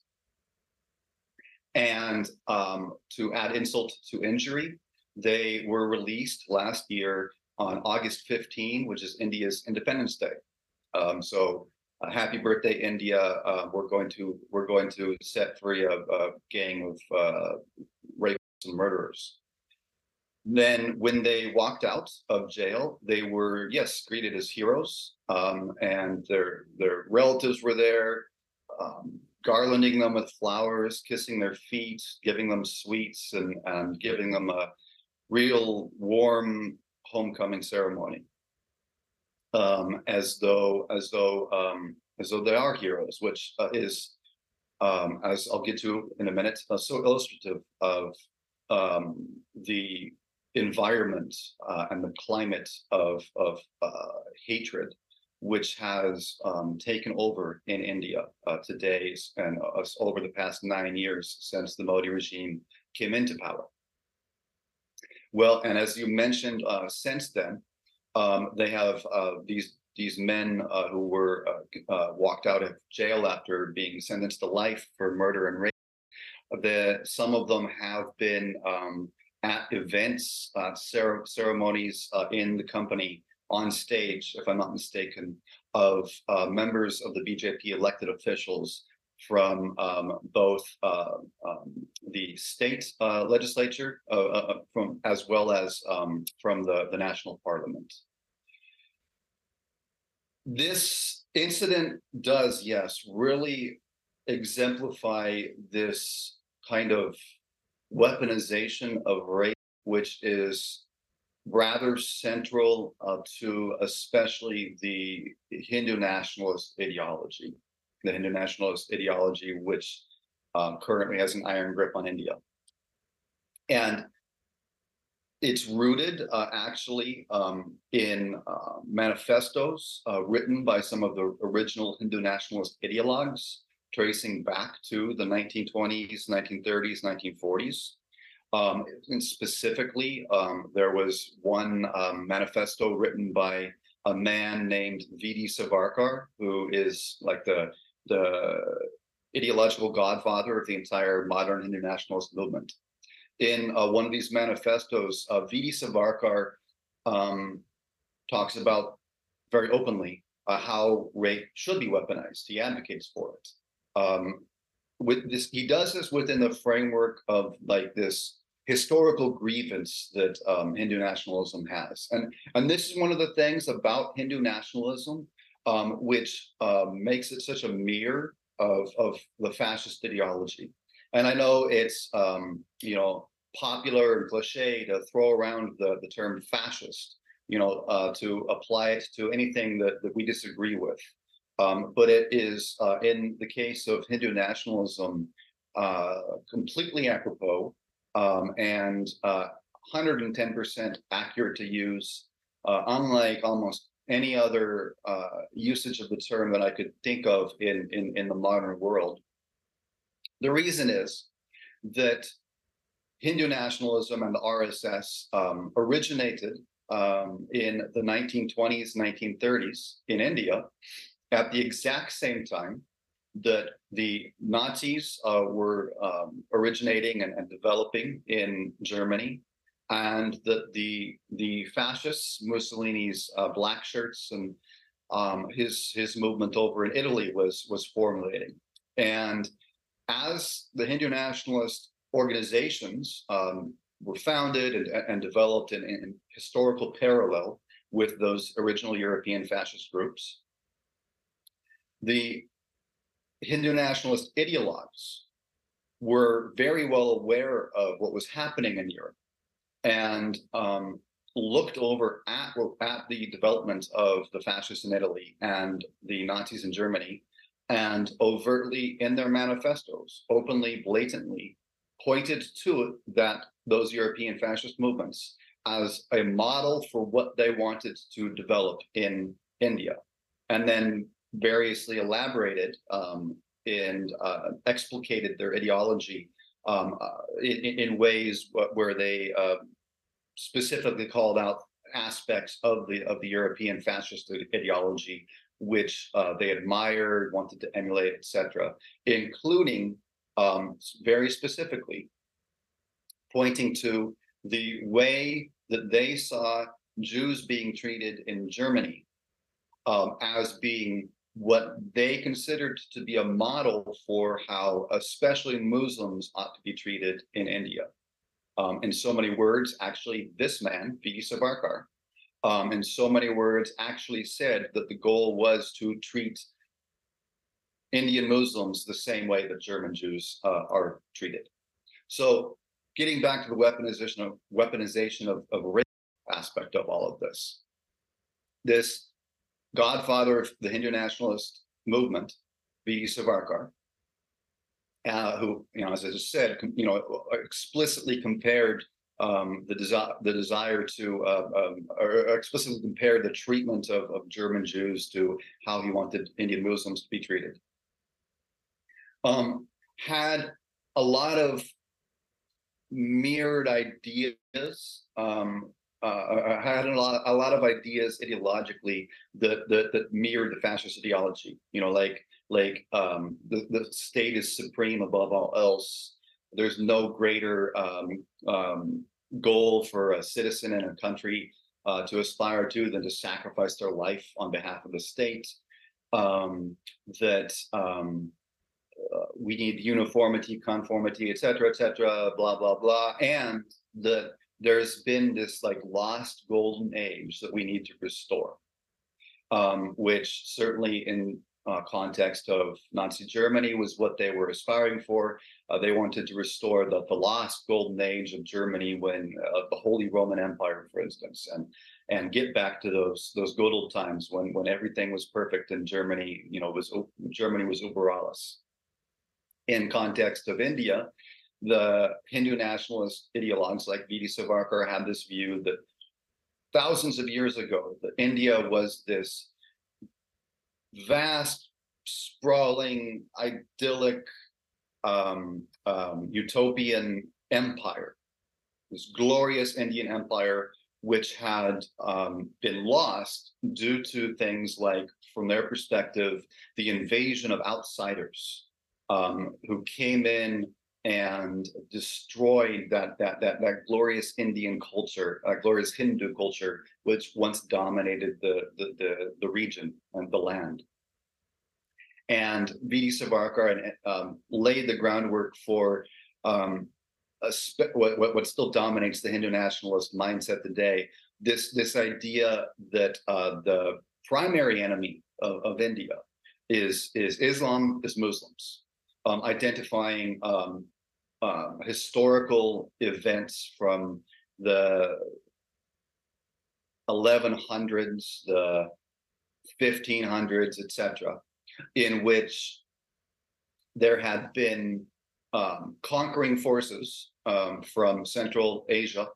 And um, to add insult to injury, they were released last year on August 15, which is India's Independence Day. Um, so uh, happy birthday, India! Uh, we're going to we're going to set free a, a gang of uh, rapists and murderers. Then, when they walked out of jail, they were yes greeted as heroes, um, and their their relatives were there, um, garlanding them with flowers, kissing their feet, giving them sweets, and and giving them a real warm homecoming ceremony, um, as though as though um, as though they are heroes, which uh, is um, as I'll get to in a minute, uh, so illustrative of um, the environment uh, and the climate of, of uh, hatred which has um, taken over in India uh, today and uh, over the past nine years since the Modi regime came into power. Well, and as you mentioned, uh, since then, um, they have uh, these these men who were walked out of jail after being sentenced to life for murder and rape. The, some of them have been um, at events, uh, ceremonies uh, in the company on stage, if I'm not mistaken, of uh, members of the BJP elected officials from um, both uh, um, the state uh, legislature, uh, from as well as um, from the, the national parliament. This incident does, yes, really exemplify this kind of weaponization of race, which is rather central uh, to especially the Hindu nationalist ideology, the Hindu nationalist ideology, which um, currently has an iron grip on India. And it's rooted uh, actually um, in uh, manifestos uh, written by some of the original Hindu nationalist ideologues tracing back to the 1920s, 1930s, 1940s. Um, and specifically, um, there was one um, manifesto written by a man named V.D. Savarkar, who is like the the ideological godfather of the entire modern Hindu nationalist movement. In uh, one of these manifestos, uh, V.D. Savarkar um, talks about very openly uh, how rape should be weaponized. He advocates for it. Um, with this, he does this within the framework of like this historical grievance that um, Hindu nationalism has, and and this is one of the things about Hindu nationalism, um, which uh, makes it such a mirror of of the fascist ideology. And I know it's um, you know popular and cliche to throw around the the term fascist, you know, uh, to apply it to anything that, that we disagree with. Um, but it is, uh, in the case of Hindu nationalism, uh, completely apropos um, and 110% uh, accurate to use, uh, unlike almost any other uh, usage of the term that I could think of in, in, in the modern world. The reason is that Hindu nationalism and the RSS um, originated um, in the 1920s, 1930s in India at the exact same time that the Nazis uh, were um, originating and, and, developing in Germany, and that the the fascists, Mussolini's uh, black shirts, and um, his his movement over in Italy was was formulating. And as the Hindu nationalist organizations um, were founded and, and developed in, in historical parallel with those original European fascist groups, the Hindu nationalist ideologues were very well aware of what was happening in Europe and um, looked over at, at the development of the fascists in Italy and the Nazis in Germany and overtly in their manifestos, openly, blatantly pointed to that those European fascist movements as a model for what they wanted to develop in India, and then variously elaborated um, and uh, explicated their ideology um, uh, in, in, ways where they uh, specifically called out aspects of the of the European fascist ideology, which uh, they admired, wanted to emulate, etc., including um, very specifically pointing to the way that they saw Jews being treated in Germany um, as being what they considered to be a model for how especially Muslims ought to be treated in India. Um, in so many words, actually, this man, V.D. Savarkar, um, in so many words, actually said that the goal was to treat Indian Muslims the same way that German Jews uh, are treated. So, getting back to the weaponization of weaponization of, of race aspect of all of this, this godfather of the Hindu nationalist movement, V. Savarkar, uh, who, you know, as I just said, you know, explicitly compared um, the desire the desire to uh, um, or explicitly compared the treatment of, of German Jews to how he wanted Indian Muslims to be treated. Um, had a lot of mirrored ideas um, uh, had a lot, a lot of ideas ideologically that, that that mirrored the fascist ideology. You know, like like um, the the state is supreme above all else. There's no greater um, um, goal for a citizen in a country uh, to aspire to than to sacrifice their life on behalf of the state. Um, that um, uh, we need uniformity, conformity, et cetera, et cetera, blah, blah, blah. And that there's been this like lost golden age that we need to restore, um, which certainly in uh, context of Nazi Germany was what they were aspiring for. Uh, they wanted to restore the, the lost golden age of Germany when uh, the Holy Roman Empire, for instance, and and get back to those those good old times when when everything was perfect and Germany, you know, was Germany was über alles. In context of India, the Hindu nationalist ideologues like V.D. Savarkar had this view that thousands of years ago, that India was this vast, sprawling, idyllic, um, um, utopian empire, this glorious Indian empire, which had um, been lost due to things like, from their perspective, the invasion of outsiders um, who came in and destroyed that that that that glorious Indian culture, uh, glorious Hindu culture, which once dominated the, the the the region and the land. And V.D. Savarkar um, laid the groundwork for um, what, what, what still dominates the Hindu nationalist mindset today. This this idea that uh, the primary enemy of, of India is is Islam, is Muslims, um, identifying um, uh, historical events from the 1100s, the 1500s, etc., in which there had been um, conquering forces um, from Central Asia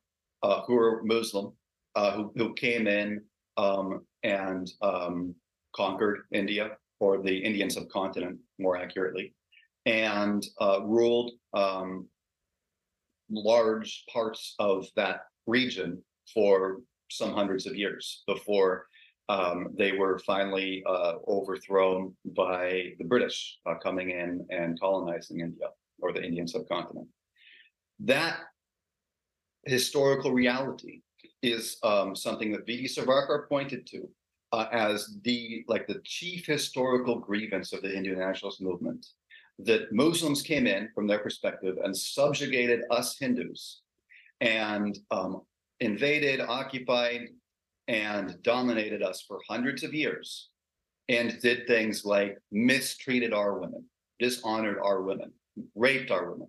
uh, who were Muslim, uh, who, who came in um, and um, conquered India or the Indian subcontinent, more accurately, and uh, ruled um, large parts of that region for some hundreds of years before um, they were finally uh, overthrown by the British uh, coming in and colonizing India or the Indian subcontinent. That historical reality is um, something that V.D. Savarkar pointed to uh, as the like the chief historical grievance of the Indian nationalist movement that Muslims came in from their perspective and subjugated us Hindus and um, invaded, occupied, and dominated us for hundreds of years and did things like mistreated our women, dishonored our women, raped our women.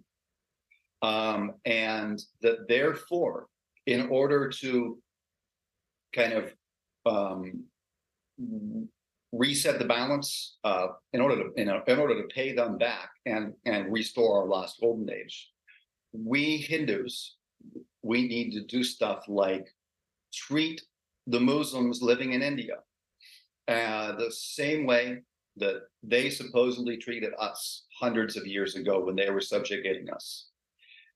Um, and that therefore, in order to kind of um, reset the balance uh, in order to in, in, order to pay them back and and restore our lost golden age. We Hindus, we need to do stuff like treat the Muslims living in India uh, the same way that they supposedly treated us hundreds of years ago when they were subjugating us.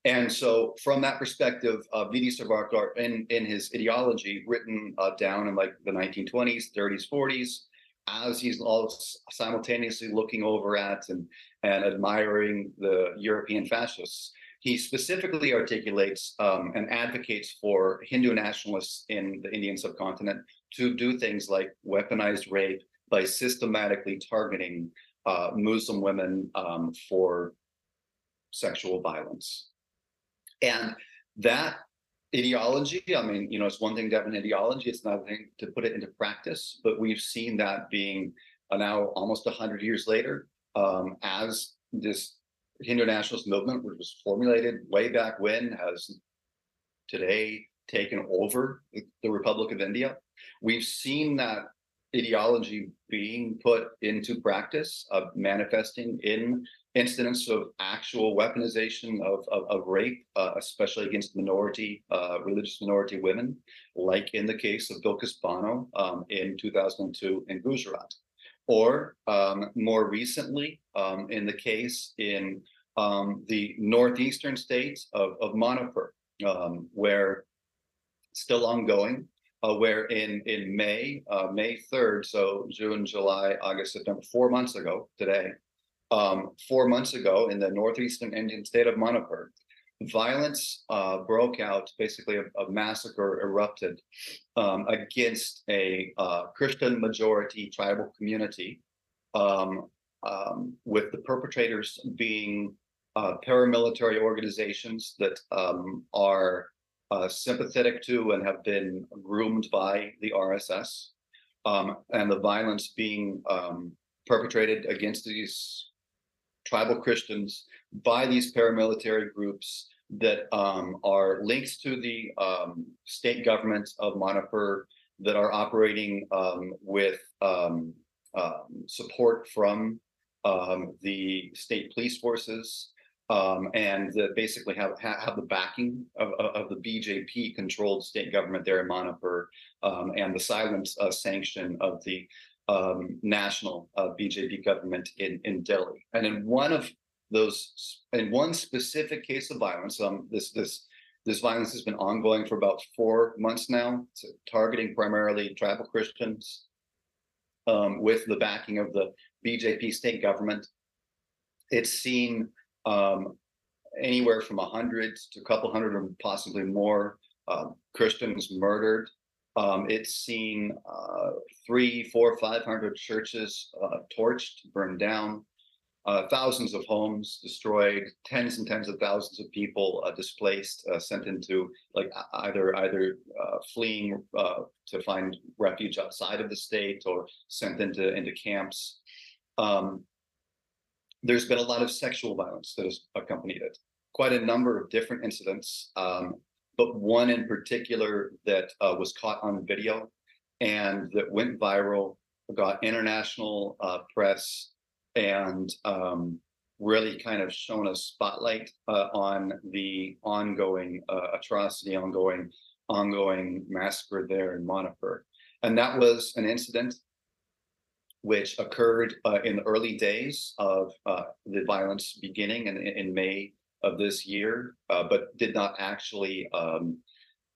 And so, from that perspective, uh. Savarkar, in, in his ideology, written uh, down in like the 1920s, 30s, 40s, as he's all simultaneously looking over at and, and admiring the European fascists, he specifically articulates um, and advocates for Hindu nationalists in the Indian subcontinent to do things like weaponized rape by systematically targeting uh, Muslim women um, for sexual violence. And that ideology i mean you know it's one thing to have an ideology it's another thing to put it into practice but we've seen that being uh, now almost 100 years later um, as this hindu nationalist movement which was formulated way back when has today taken over the republic of india. We've seen that ideology being put into practice of manifesting in incidents of actual weaponization of, of, of rape, uh, especially against minority, uh, religious minority women, like in the case of Bilkis Bano um, in 2002 in Gujarat. Or um, more recently, um, in the case in um, the northeastern states of, of Manipur, um, where still ongoing, uh, where in, in May, uh, May 3rd, so June, July, August, September, four months ago today, um, four months ago in the northeastern Indian state of Manipur, violence uh, broke out, basically a, a massacre erupted um, against a uh, Christian majority tribal community, um, um with the perpetrators being uh, paramilitary organizations that um, are uh, sympathetic to and have been groomed by the RSS, um, and the violence being perpetrated against these tribal Christians by these paramilitary groups that um, are linked to the um, state governments of Manipur that are operating um, with um, um, support from um, the state police forces and that basically have have the backing of, of the BJP controlled state government there in Manipur and the silent uh, sanction of the um, national uh, BJP government in, in Delhi. And in one of those, in one specific case of violence, um, this this this violence has been ongoing for about four months now, targeting primarily tribal Christians um, with the backing of the BJP state government. it's seen um, anywhere from a hundred to a couple hundred or possibly more uh, Christians murdered. Um, it's seen uh, three, four, five hundred churches uh, torched, burned down, uh, thousands of homes destroyed, tens and tens of thousands of people uh, displaced, uh, sent into like either either fleeing to find refuge outside of the state or sent into into camps. Um, there's been a lot of sexual violence that has accompanied it. Quite a number of different incidents, um, but one in particular that uh, was caught on video and that went viral, got international uh, press, and um, really kind of shown a spotlight uh, on the ongoing uh, atrocity, ongoing, ongoing massacre there in Manipur. And that was an incident which occurred uh, in the early days of uh, the violence beginning in, in May of this year, uh, but did not actually um,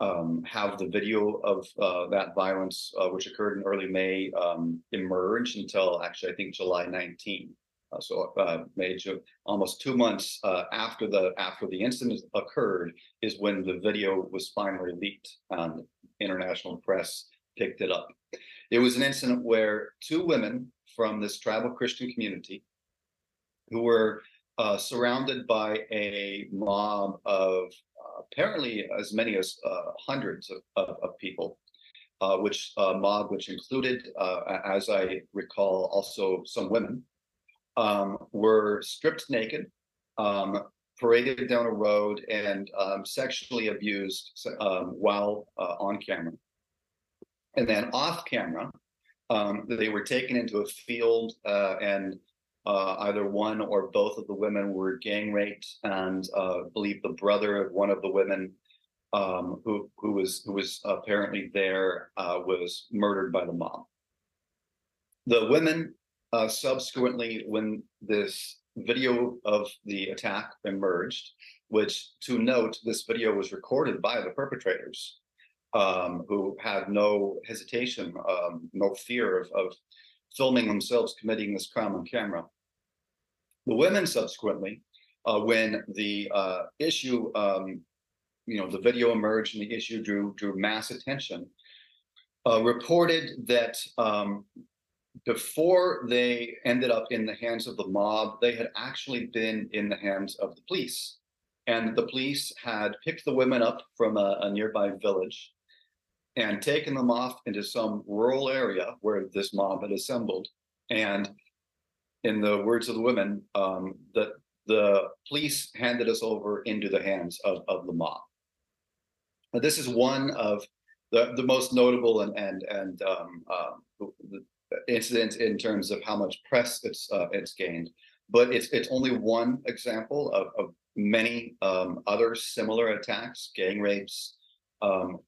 um, have the video of uh, that violence, uh, which occurred in early May, um, emerge until actually I think July 19. Uh, so May, almost two months after the after the incident occurred is when the video was finally leaked and international press picked it up. It was an incident where two women from this tribal Christian community who were uh, surrounded by a mob of uh, apparently as many as uh, hundreds of, of, of people, uh, which uh, mob which included, uh, as I recall, also some women, um, were stripped naked, um, paraded down a road, and um, sexually abused um, while on camera. And then off camera, um, they were taken into a field and uh, either one or both of the women were gang raped, and uh, believe the brother of one of the women um, who who was who was apparently there uh, was murdered by the mob. The women uh, subsequently, when this video of the attack emerged, which to note, this video was recorded by the perpetrators um, who had no hesitation, um, no fear of, of filming themselves committing this crime on camera. The women subsequently, uh, when the uh, issue, um, you know, the video emerged and the issue drew drew mass attention, uh, reported that um, before they ended up in the hands of the mob, they had actually been in the hands of the police. And the police had picked the women up from a, a nearby village and taken them off into some rural area where this mob had assembled. And in the words of the women, um, the, the police handed us over into the hands of, of the mob. This is one of the, the most notable and, and, and um, uh, incidents in terms of how much press it's, uh, it's gained. But it's, it's only one example of, of many um, other similar attacks, gang rapes, um,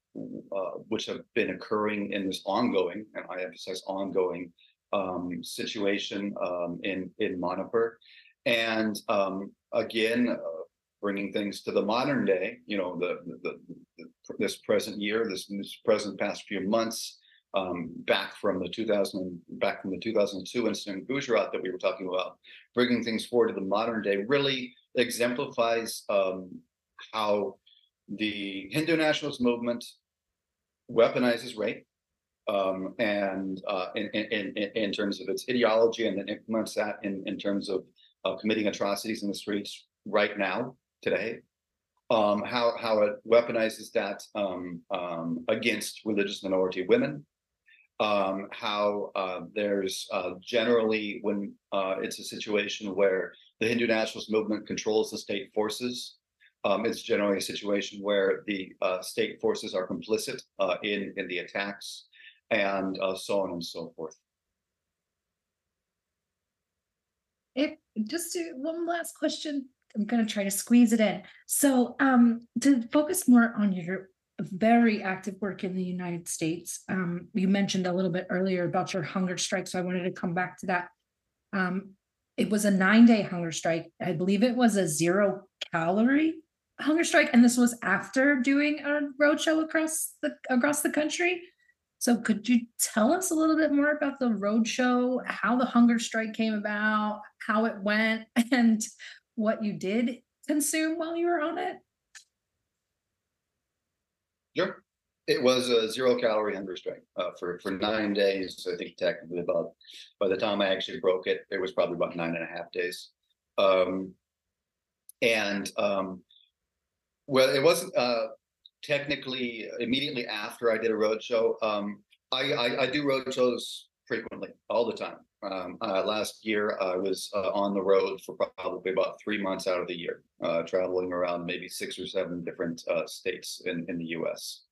uh, which have been occurring in this ongoing, and I emphasize ongoing um, situation um, in in Manipur, and um, again, uh, bringing things to the modern day. You know, the, the, the this present year, this, this present past few months, um, back from the 2000 back from the 2002 incident in Gujarat that we were talking about, bringing things forward to the modern day really exemplifies um, how the Hindu nationalist movement weaponizes rape um, and uh, in, in, in, terms of its ideology and then implements that in, in terms of uh, committing atrocities in the streets right now, today. Um, how, how it weaponizes that um, um against religious minority women, um, how uh, there's uh, generally when uh, it's a situation where the Hindu nationalist movement controls the state forces um, it's generally a situation where the uh, state forces are complicit uh, in in the attacks, and uh, so on and so forth. If just to, one last question, I'm going to try to squeeze it in. So, um, to focus more on your very active work in the United States, um, you mentioned a little bit earlier about your hunger strike, so I wanted to come back to that. Um, it was a nine day hunger strike. I believe it was a zero calorie hunger strike, and this was after doing a roadshow across the across the country. So could you tell us a little bit more about the roadshow, how the hunger strike came about, how it went, <laughs> and what you did consume while you were on it? Sure. It was a zero calorie hunger strike uh, for for nine days. I think technically about by the time I actually broke it, it was probably about nine and a half days. Um, and um, well, it wasn't uh, technically immediately after I did a roadshow. Um, I, I I do roadshows frequently, all the time. Um, uh, last year, I was uh, on the road for probably about three months out of the year, uh, traveling around maybe six or seven different uh, states in, in the US.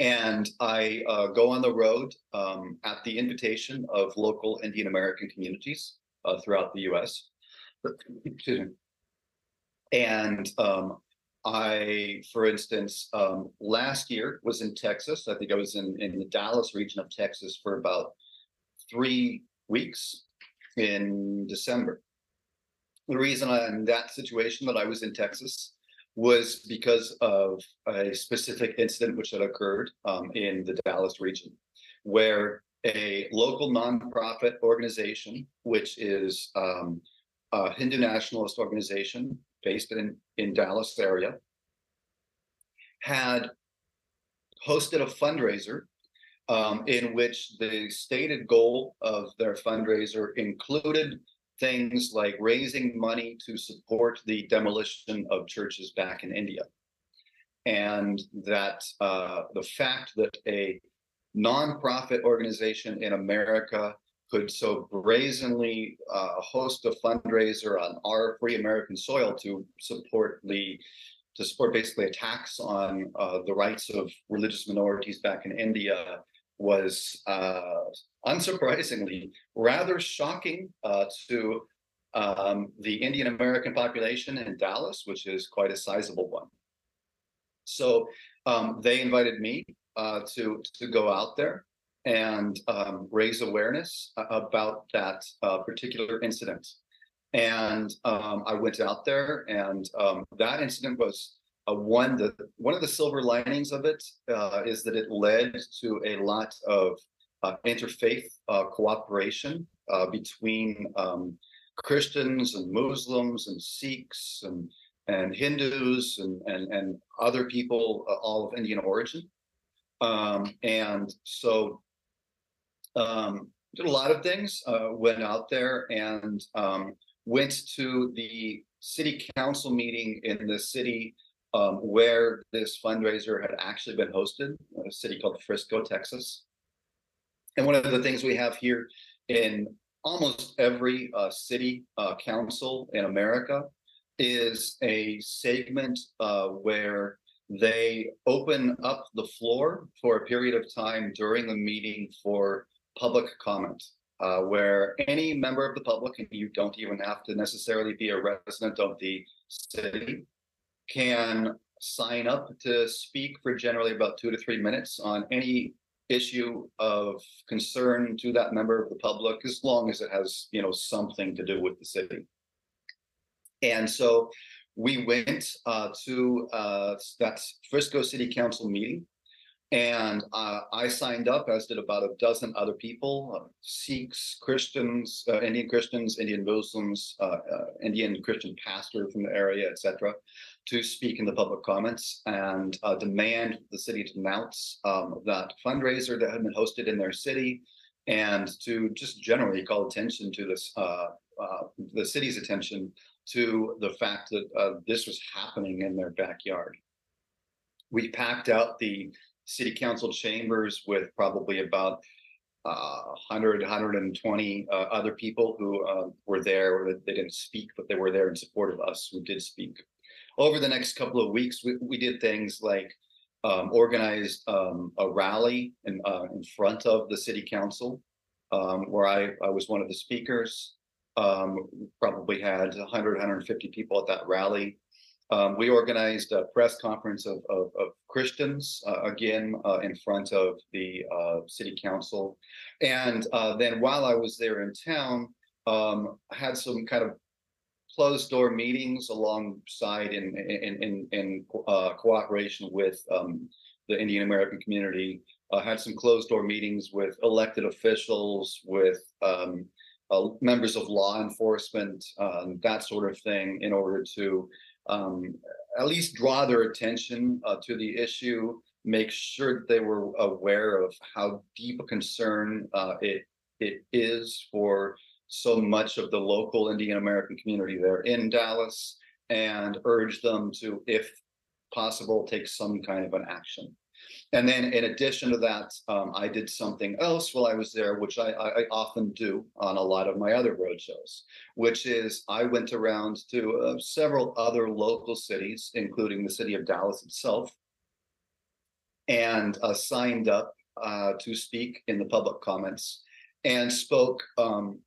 And I uh, go on the road um, at the invitation of local Indian American communities uh, throughout the US. Excuse me. And um, I, for instance, um, last year was in Texas. I think I was in, in the Dallas region of Texas for about three weeks in December. The reason I'm in that situation that I was in Texas was because of a specific incident which had occurred um, in the Dallas region, where a local nonprofit organization, which is um, a Hindu nationalist organization based in, in Dallas area, had hosted a fundraiser um, in which the stated goal of their fundraiser included things like raising money to support the demolition of churches back in India. And that uh, the fact that a nonprofit organization in America could so brazenly uh, host a fundraiser on our free American soil to support the to support basically attacks on uh, the rights of religious minorities back in India was uh, unsurprisingly rather shocking uh, to um, the Indian American population in Dallas, which is quite a sizable one. So um, they invited me uh, to to go out there and um, raise awareness about that uh, particular incident. And um, I went out there, and um, that incident was uh, one the one of the silver linings of it uh, is that it led to a lot of uh, interfaith uh, cooperation uh, between um, Christians and Muslims and Sikhs and and Hindus and and, and other people uh, all of Indian origin. Um, and so um, did a lot of things. went out there and um, went to the city council meeting in the city um, where this fundraiser had actually been hosted, a city called Frisco, Texas. And one of the things we have here in almost every uh, city uh, council in America is a segment uh, where they open up the floor for a period of time during the meeting for public comment, uh, where any member of the public, and you don't even have to necessarily be a resident of the city, can sign up to speak for generally about two to three minutes on any issue of concern to that member of the public, as long as it has, you know, something to do with the city. And so we went uh, to uh, that Frisco City Council meeting and uh, I signed up, as did about a dozen other people, uh, Sikhs, Christians, uh, Indian Christians, Indian Muslims, uh, uh, Indian Christian pastor from the area, etc., to speak in the public comments and uh, demand the city to announce um, that fundraiser that had been hosted in their city and to just generally call attention to this, the city's attention to the fact that this was happening in their backyard. We packed out the city council chambers with probably about uh, 100, 120 uh, other people who uh, were there. They didn't speak, but they were there in support of us who did speak. Over the next couple of weeks, we, we did things like um, organized um, a rally in, uh, in front of the city council, um, where I, I was one of the speakers. Um, probably had 100, 150 people at that rally. Um, we organized a press conference of, of, of Christians, uh, again, uh, in front of the uh, city council. And uh, then while I was there in town, um, I had some kind of closed door meetings alongside in, in, in, in uh, cooperation with um, the Indian American community. Uh, had some closed door meetings with elected officials, with um, uh, members of law enforcement, um, that sort of thing, in order to um, at least draw their attention uh, to the issue, make sure that they were aware of how deep a concern uh, it it is for so much of the local Indian American community there in Dallas, and urge them to, if possible, take some kind of an action. And then in addition to that, um, I did something else while I was there, which I, I, often do on a lot of my other roadshows, which is I went around to uh, several other local cities, including the city of Dallas itself, and uh, signed up uh, to speak in the public comments and spoke um,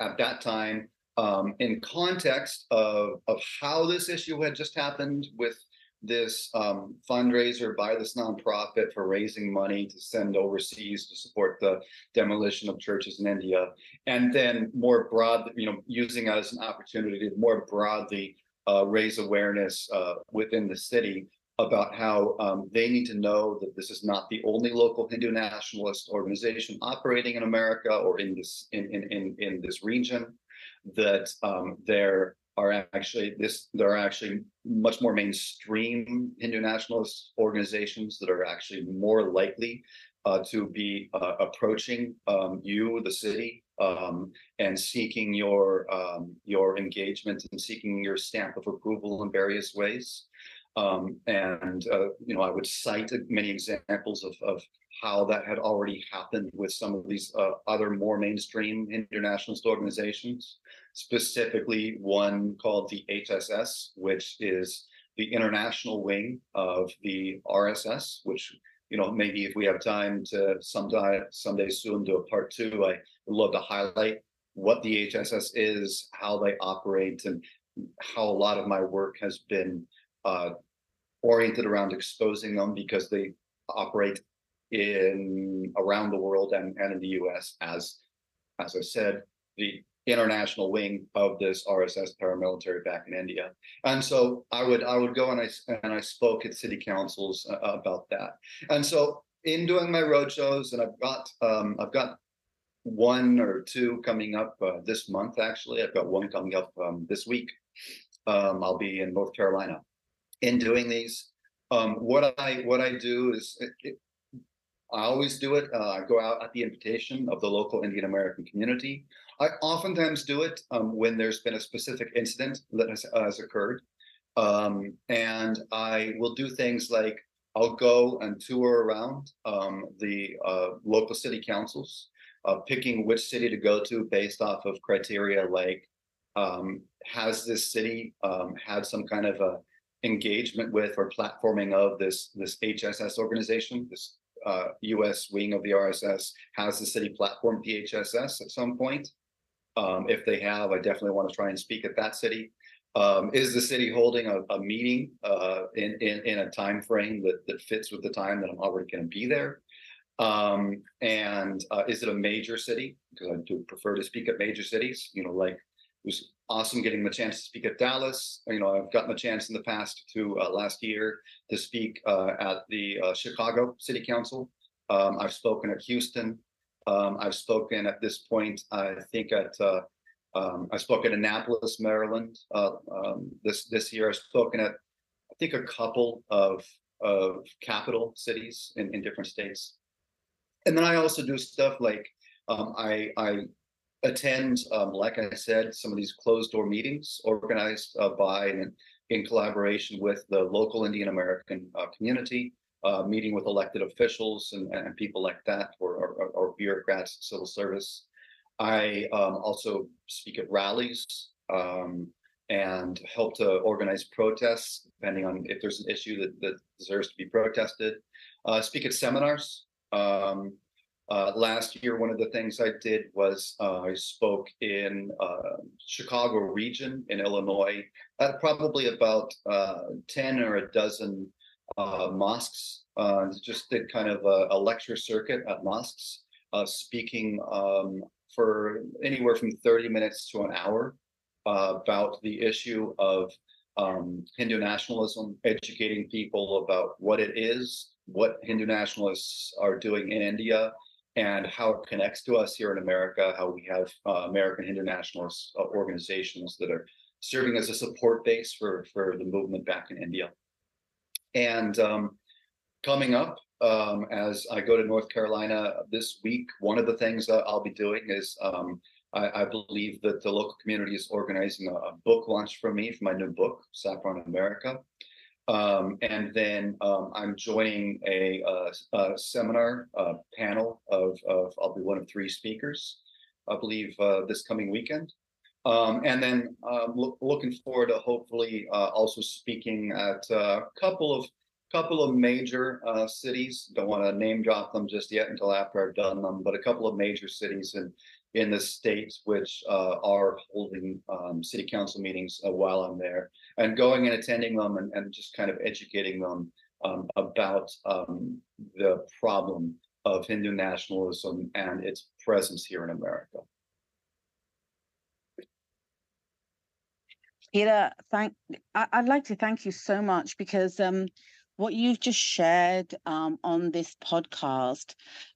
at that time um, in context of, of how this issue had just happened with this um, fundraiser by this nonprofit for raising money to send overseas to support the demolition of churches in India, and then more broad, you know, using that as an opportunity to more broadly uh, raise awareness uh, within the city about how um, they need to know that this is not the only local Hindu nationalist organization operating in America or in this in in in, in this region, that um, there are actually this there are actually much more mainstream Hindu nationalist organizations that are actually more likely uh, to be uh, approaching um, you, the city, um, and seeking your um, your engagement and seeking your stamp of approval in various ways. Um, and uh, you know, I would cite many examples of, of how that had already happened with some of these uh, other more mainstream internationalist organizations specifically one called the HSS, which is the international wing of the RSS, which, you know, maybe if we have time to sometime, someday soon do a part two, I would love to highlight what the HSS is, how they operate, and how a lot of my work has been uh, oriented around exposing them because they operate in around the world and, and in the US as as I said, the international wing of this RSS paramilitary back in India. And so I would I would go and I and I spoke at city councils uh, about that. And so in doing my roadshows, and I've got um, I've got one or two coming up uh, this month. Actually, I've got one coming up um, this week. Um, I'll be in North Carolina. In doing these, um, what I what I do is it, it, I always do it. Uh, I go out at the invitation of the local Indian American community. I oftentimes do it um, when there's been a specific incident that has, has occurred. Um, and I will do things like I'll go and tour around um, the uh, local city councils, uh, picking which city to go to based off of criteria like um, has this city um, had some kind of a engagement with or platforming of this this HSS organization, this uh, U.S. wing of the RSS, has the city platform PHSS at some point? Um, if they have, I definitely want to try and speak at that city. Um, is the city holding a, a meeting uh, in, in, in a time frame that, that fits with the time that I'm already going to be there? Um, and uh, is it a major city? Because I do prefer to speak at major cities. You know, like awesome getting the chance to speak at Dallas. You know, I've gotten the chance in the past to uh, last year to speak uh, at the uh, Chicago City Council. Um, I've spoken at Houston. Um, I've spoken at this point, I think at, uh, um, I spoke at Annapolis, Maryland, uh, um, this, this year. I've spoken at, I think a couple of, of capital cities in, in different states. And then I also do stuff like, um, I, I attend, um, like I said, some of these closed door meetings organized uh, by and in collaboration with the local Indian American uh, community uh, meeting with elected officials and, and people like that, or, or, or bureaucrats, civil service. I um, also speak at rallies um, and help to organize protests, depending on if there's an issue that, that deserves to be protested. Uh, speak at seminars. Um, uh, last year, one of the things I did was uh, I spoke in uh, Chicago region in Illinois at probably about uh, 10 or a dozen uh, mosques, uh, just did kind of a, a lecture circuit at mosques, speaking um, for anywhere from 30 minutes to an hour about the issue of um, Hindu nationalism, educating people about what it is, what Hindu nationalists are doing in India and how it connects to us here in America, how we have uh, American Hindu nationalist uh, organizations that are serving as a support base for, for the movement back in India. And um, coming up, um, as I go to North Carolina this week, one of the things that I'll be doing is um, I, I, believe that the local community is organizing a, a, book launch for me for my new book, Saffron America. Um, and then um, I'm joining a, a, seminar a panel of, of, I'll be one of three speakers, I believe, uh, this coming weekend. Um, and then uh, look, looking forward to hopefully uh, also speaking at a couple of couple of major uh, cities. Don't want to name drop them just yet until after I've done them, but a couple of major cities in in the states which uh, are holding um, city council meetings uh, while I'm there, and going and attending them and, and just kind of educating them um, about um, the problem of Hindu nationalism and its presence here in America. Pieter, thank. I, would like to thank you so much because um, what you've just shared um, on this podcast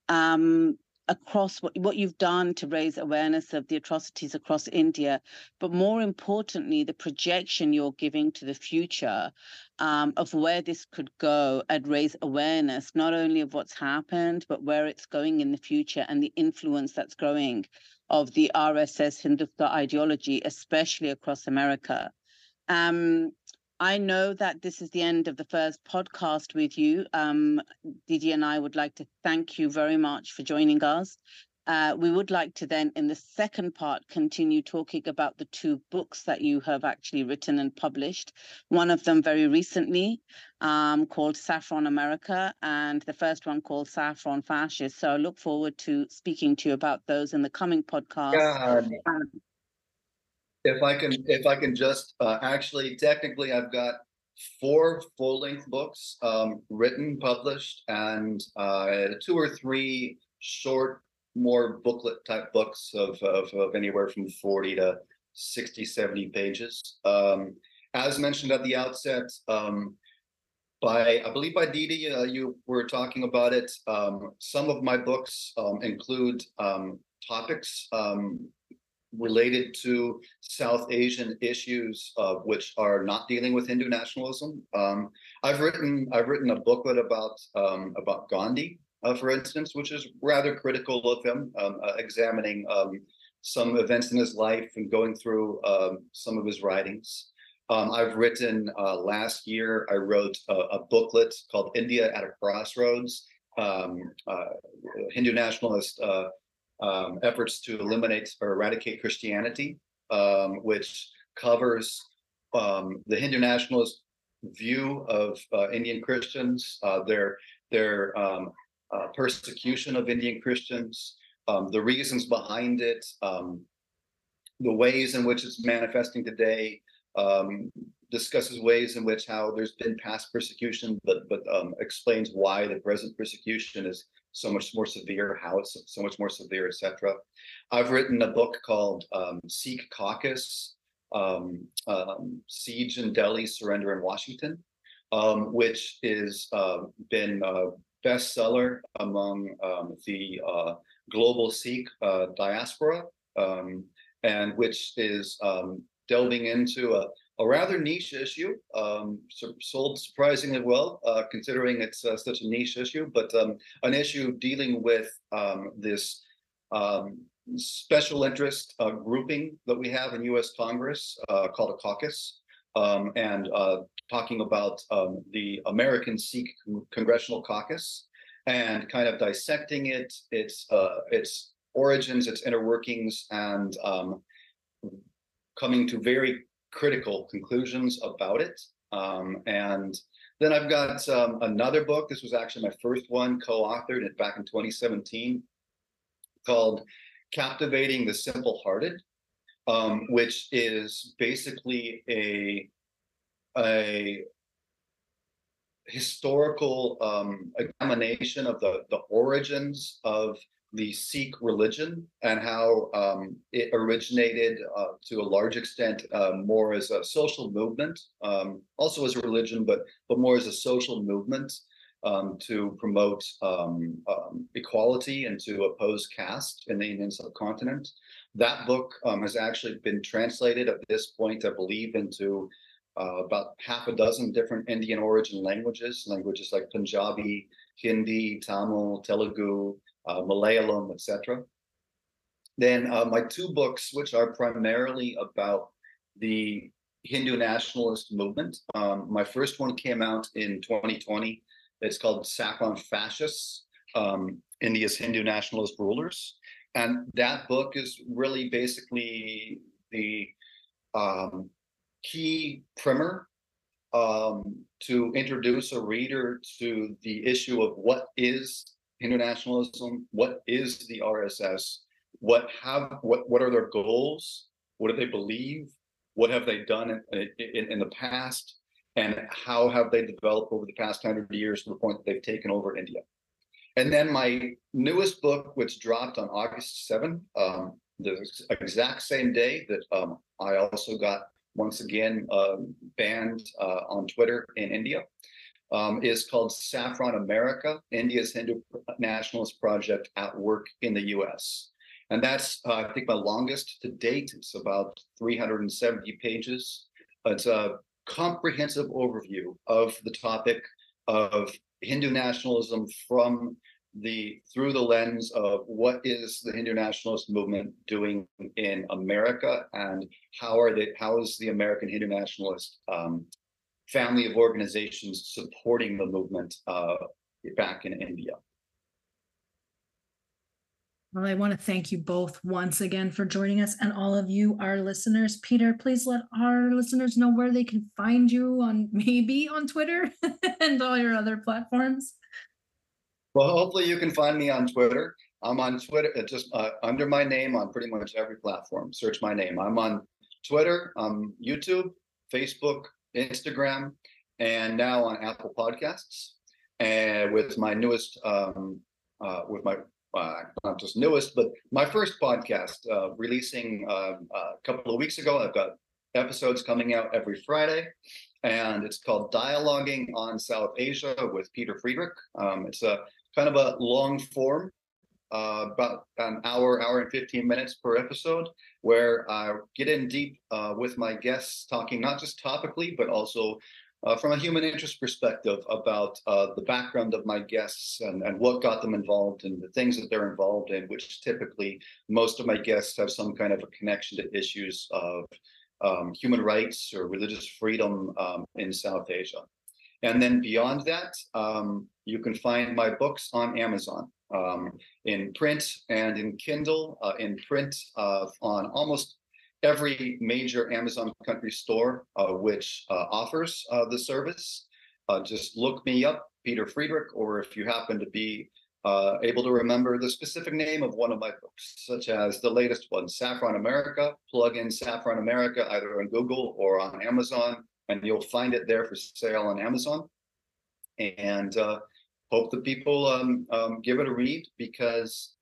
um, across what, what you've done to raise awareness of the atrocities across India, but more importantly, the projection you're giving to the future um, of where this could go and raise awareness, not only of what's happened, but where it's going in the future and the influence that's growing of the RSS Hindutva ideology, especially across America. Um, I know that this is the end of the first podcast with you. Um, Didi and I would like to thank you very much for joining us. Uh, we would like to then, in the second part, continue talking about the two books that you have actually written and published. One of them very recently um, called Saffron America, and the first one called Saffron Fascist. So I look forward to speaking to you about those in the coming podcast. Um, if I can, if I can just uh, actually, technically, I've got four full-length books um, written, published, and uh, two or three short, more booklet type books of, of, of anywhere from 40 to 60, 70 pages. Um, as mentioned at the outset, um, by I believe by Didi, uh, you were talking about it. Um, some of my books um, include um, topics um, related to South Asian issues, uh, which are not dealing with Hindu nationalism. Um, I've written I've written a booklet about um, about Gandhi, uh, for instance, which is rather critical of him, um, uh, examining um, some events in his life and going through um, some of his writings. Um, I've written uh, last year. I wrote a, a, booklet called "India at a Crossroads." Uh, Hindu nationalist uh, um, efforts to eliminate or eradicate Christianity, um, which covers um, the Hindu nationalist view of uh, Indian Christians, uh, their their um, uh, persecution of Indian Christians, um, the reasons behind it, um, the ways in which it's manifesting today, discusses ways in which how there's been past persecution, but but explains why the present persecution is so much more severe, how it's so much more severe, etc. I've written a book called um, Sikh Caucus, um, um, Siege in Delhi, Surrender in Washington, um, which has uh, been a bestseller among um, the uh, global Sikh uh, diaspora, um, and which is delving into a a rather niche issue, um, sold surprisingly well, uh, considering it's uh, such a niche issue, but um, an issue dealing with um, this um, special interest uh, grouping that we have in US Congress uh, called a caucus, um, and uh, talking about um, the American Sikh Congressional Caucus and kind of dissecting it, its, uh, its origins, its inner workings, and coming to very critical conclusions about it. Um, and then I've got um, another book. This was actually my first one, co-authored it back in 2017, called "Captivating the Simple-Hearted," um, which is basically a a historical um, examination of the the origins of the Sikh religion and how um, it originated uh, to a large extent uh, more as a social movement, um, also as a religion, but but more as a social movement um, to promote um, um, equality and to oppose caste in the Indian subcontinent. That book um, has actually been translated at this point, I believe, into uh, about half a dozen different Indian origin languages, languages like Punjabi, Hindi, Tamil, Telugu, uh, Malayalam, etc. Then uh, my two books, which are primarily about the Hindu nationalist movement. Um, my first one came out in 2020. It's called Saffron Fascists, um, India's Hindu nationalist rulers. And that book is really basically the um, key primer um, to introduce a reader to the issue of what is Hindu nationalism, what is the RSS, what have what what are their goals, what do they believe, what have they done in, in, in the past, and how have they developed over the past hundred years to the point that they've taken over India. And then my newest book, which dropped on August 7, um, the exact same day that um, I also got once again um, banned uh, on Twitter in India, um, is called Saffron America, India's Hindu Nationalist Project at Work in the US. And that's, uh, I think, my longest to date. It's about 370 pages. It's a comprehensive overview of the topic of Hindu nationalism from the through the lens of what is the Hindu nationalist movement doing in America and how are they how is the American Hindu nationalist um, family of organizations supporting the movement uh, back in India. Well, I want to thank you both once again for joining us and all of you, our listeners. Pieter, please let our listeners know where they can find you on <laughs> maybe on Twitter <laughs> and all your other platforms. Well, hopefully you can find me on Twitter. I'm on Twitter, uh, just uh, under my name on pretty much every platform. Search my name. I'm on Twitter, um, YouTube, Facebook, Instagram, and now on Apple Podcasts. And with my newest, um, uh, with my uh, not just newest, but my first podcast uh, releasing uh, a couple of weeks ago. I've got episodes coming out every Friday, and it's called Dialoguing on South Asia with Pieter Friedrich. Um, it's a kind of a long form, uh, about an hour, hour and 15 minutes per episode, where I get in deep uh, with my guests, talking not just topically, but also uh, from a human interest perspective about uh, the background of my guests and, and what got them involved and the things that they're involved in, which typically most of my guests have some kind of a connection to issues of um, human rights or religious freedom um, in South Asia. And then beyond that, um, you can find my books on Amazon um, in print and in Kindle, uh, in print uh, on almost every major Amazon country store uh, which uh, offers uh, the service. Just look me up, Pieter Friedrich, or if you happen to be able to remember the specific name of one of my books, such as the latest one, Saffron America, plug in Saffron America either on Google or on Amazon, and you'll find it there for sale on Amazon. And uh, hope that people um, um, give it a read because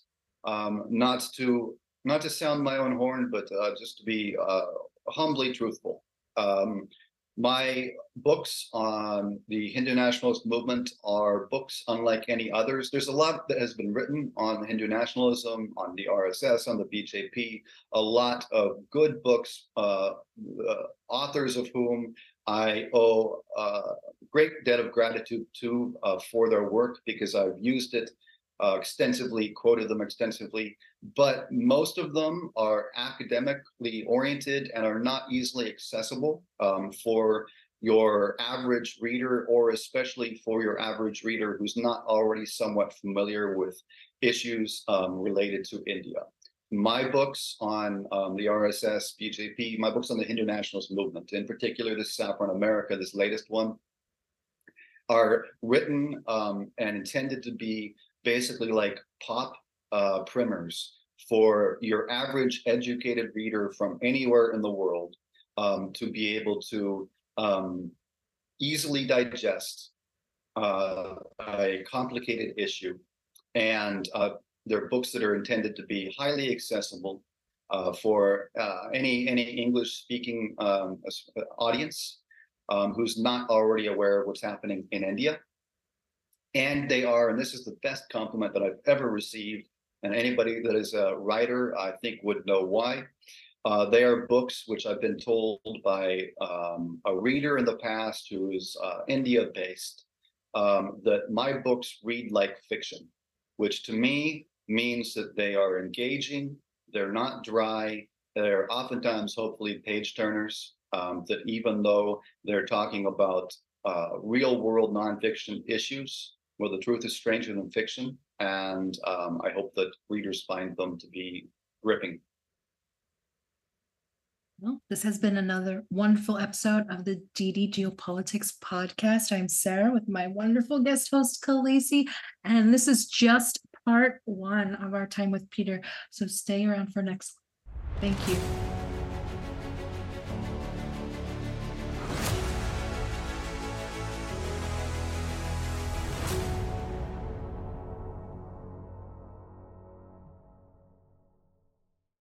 um, not to not to sound my own horn, but uh, just to be uh, humbly truthful. Um, my books on the Hindu nationalist movement are books unlike any others. There's a lot that has been written on Hindu nationalism, on the RSS, on the BJP, a lot of good books, uh, authors of whom I owe a great debt of gratitude to uh, for their work because I've used it uh, extensively, quoted them extensively, but most of them are academically oriented and are not easily accessible um, for your average reader, or especially for your average reader who's not already somewhat familiar with issues um, related to India. My books on um, the RSS, BJP, my books on the Hindu nationalist movement, in particular, this Saffron America, this latest one, are written um, and intended to be basically like pop uh, primers for your average educated reader from anywhere in the world um, to be able to um, easily digest uh, a complicated issue. And uh, they're books that are intended to be highly accessible uh, for uh, any any English speaking um, audience um, who's not already aware of what's happening in India. and they are, and this is the best compliment that I've ever received. And anybody that is a writer, I think, would know why. Uh, they are books which I've been told by um, a reader in the past who is uh, India based um, that my books read like fiction, which to me means that they are engaging, they're not dry, they're oftentimes hopefully page turners. Um, that even though they're talking about uh, real world nonfiction issues, where the truth is stranger than fiction, and um, I hope that readers find them to be gripping. Well, this has been another wonderful episode of the DD Geopolitics podcast. I'm Sarah with my wonderful guest host, Kahlissee, and this is just part one of our time with Pieter. So stay around for next. Thank you.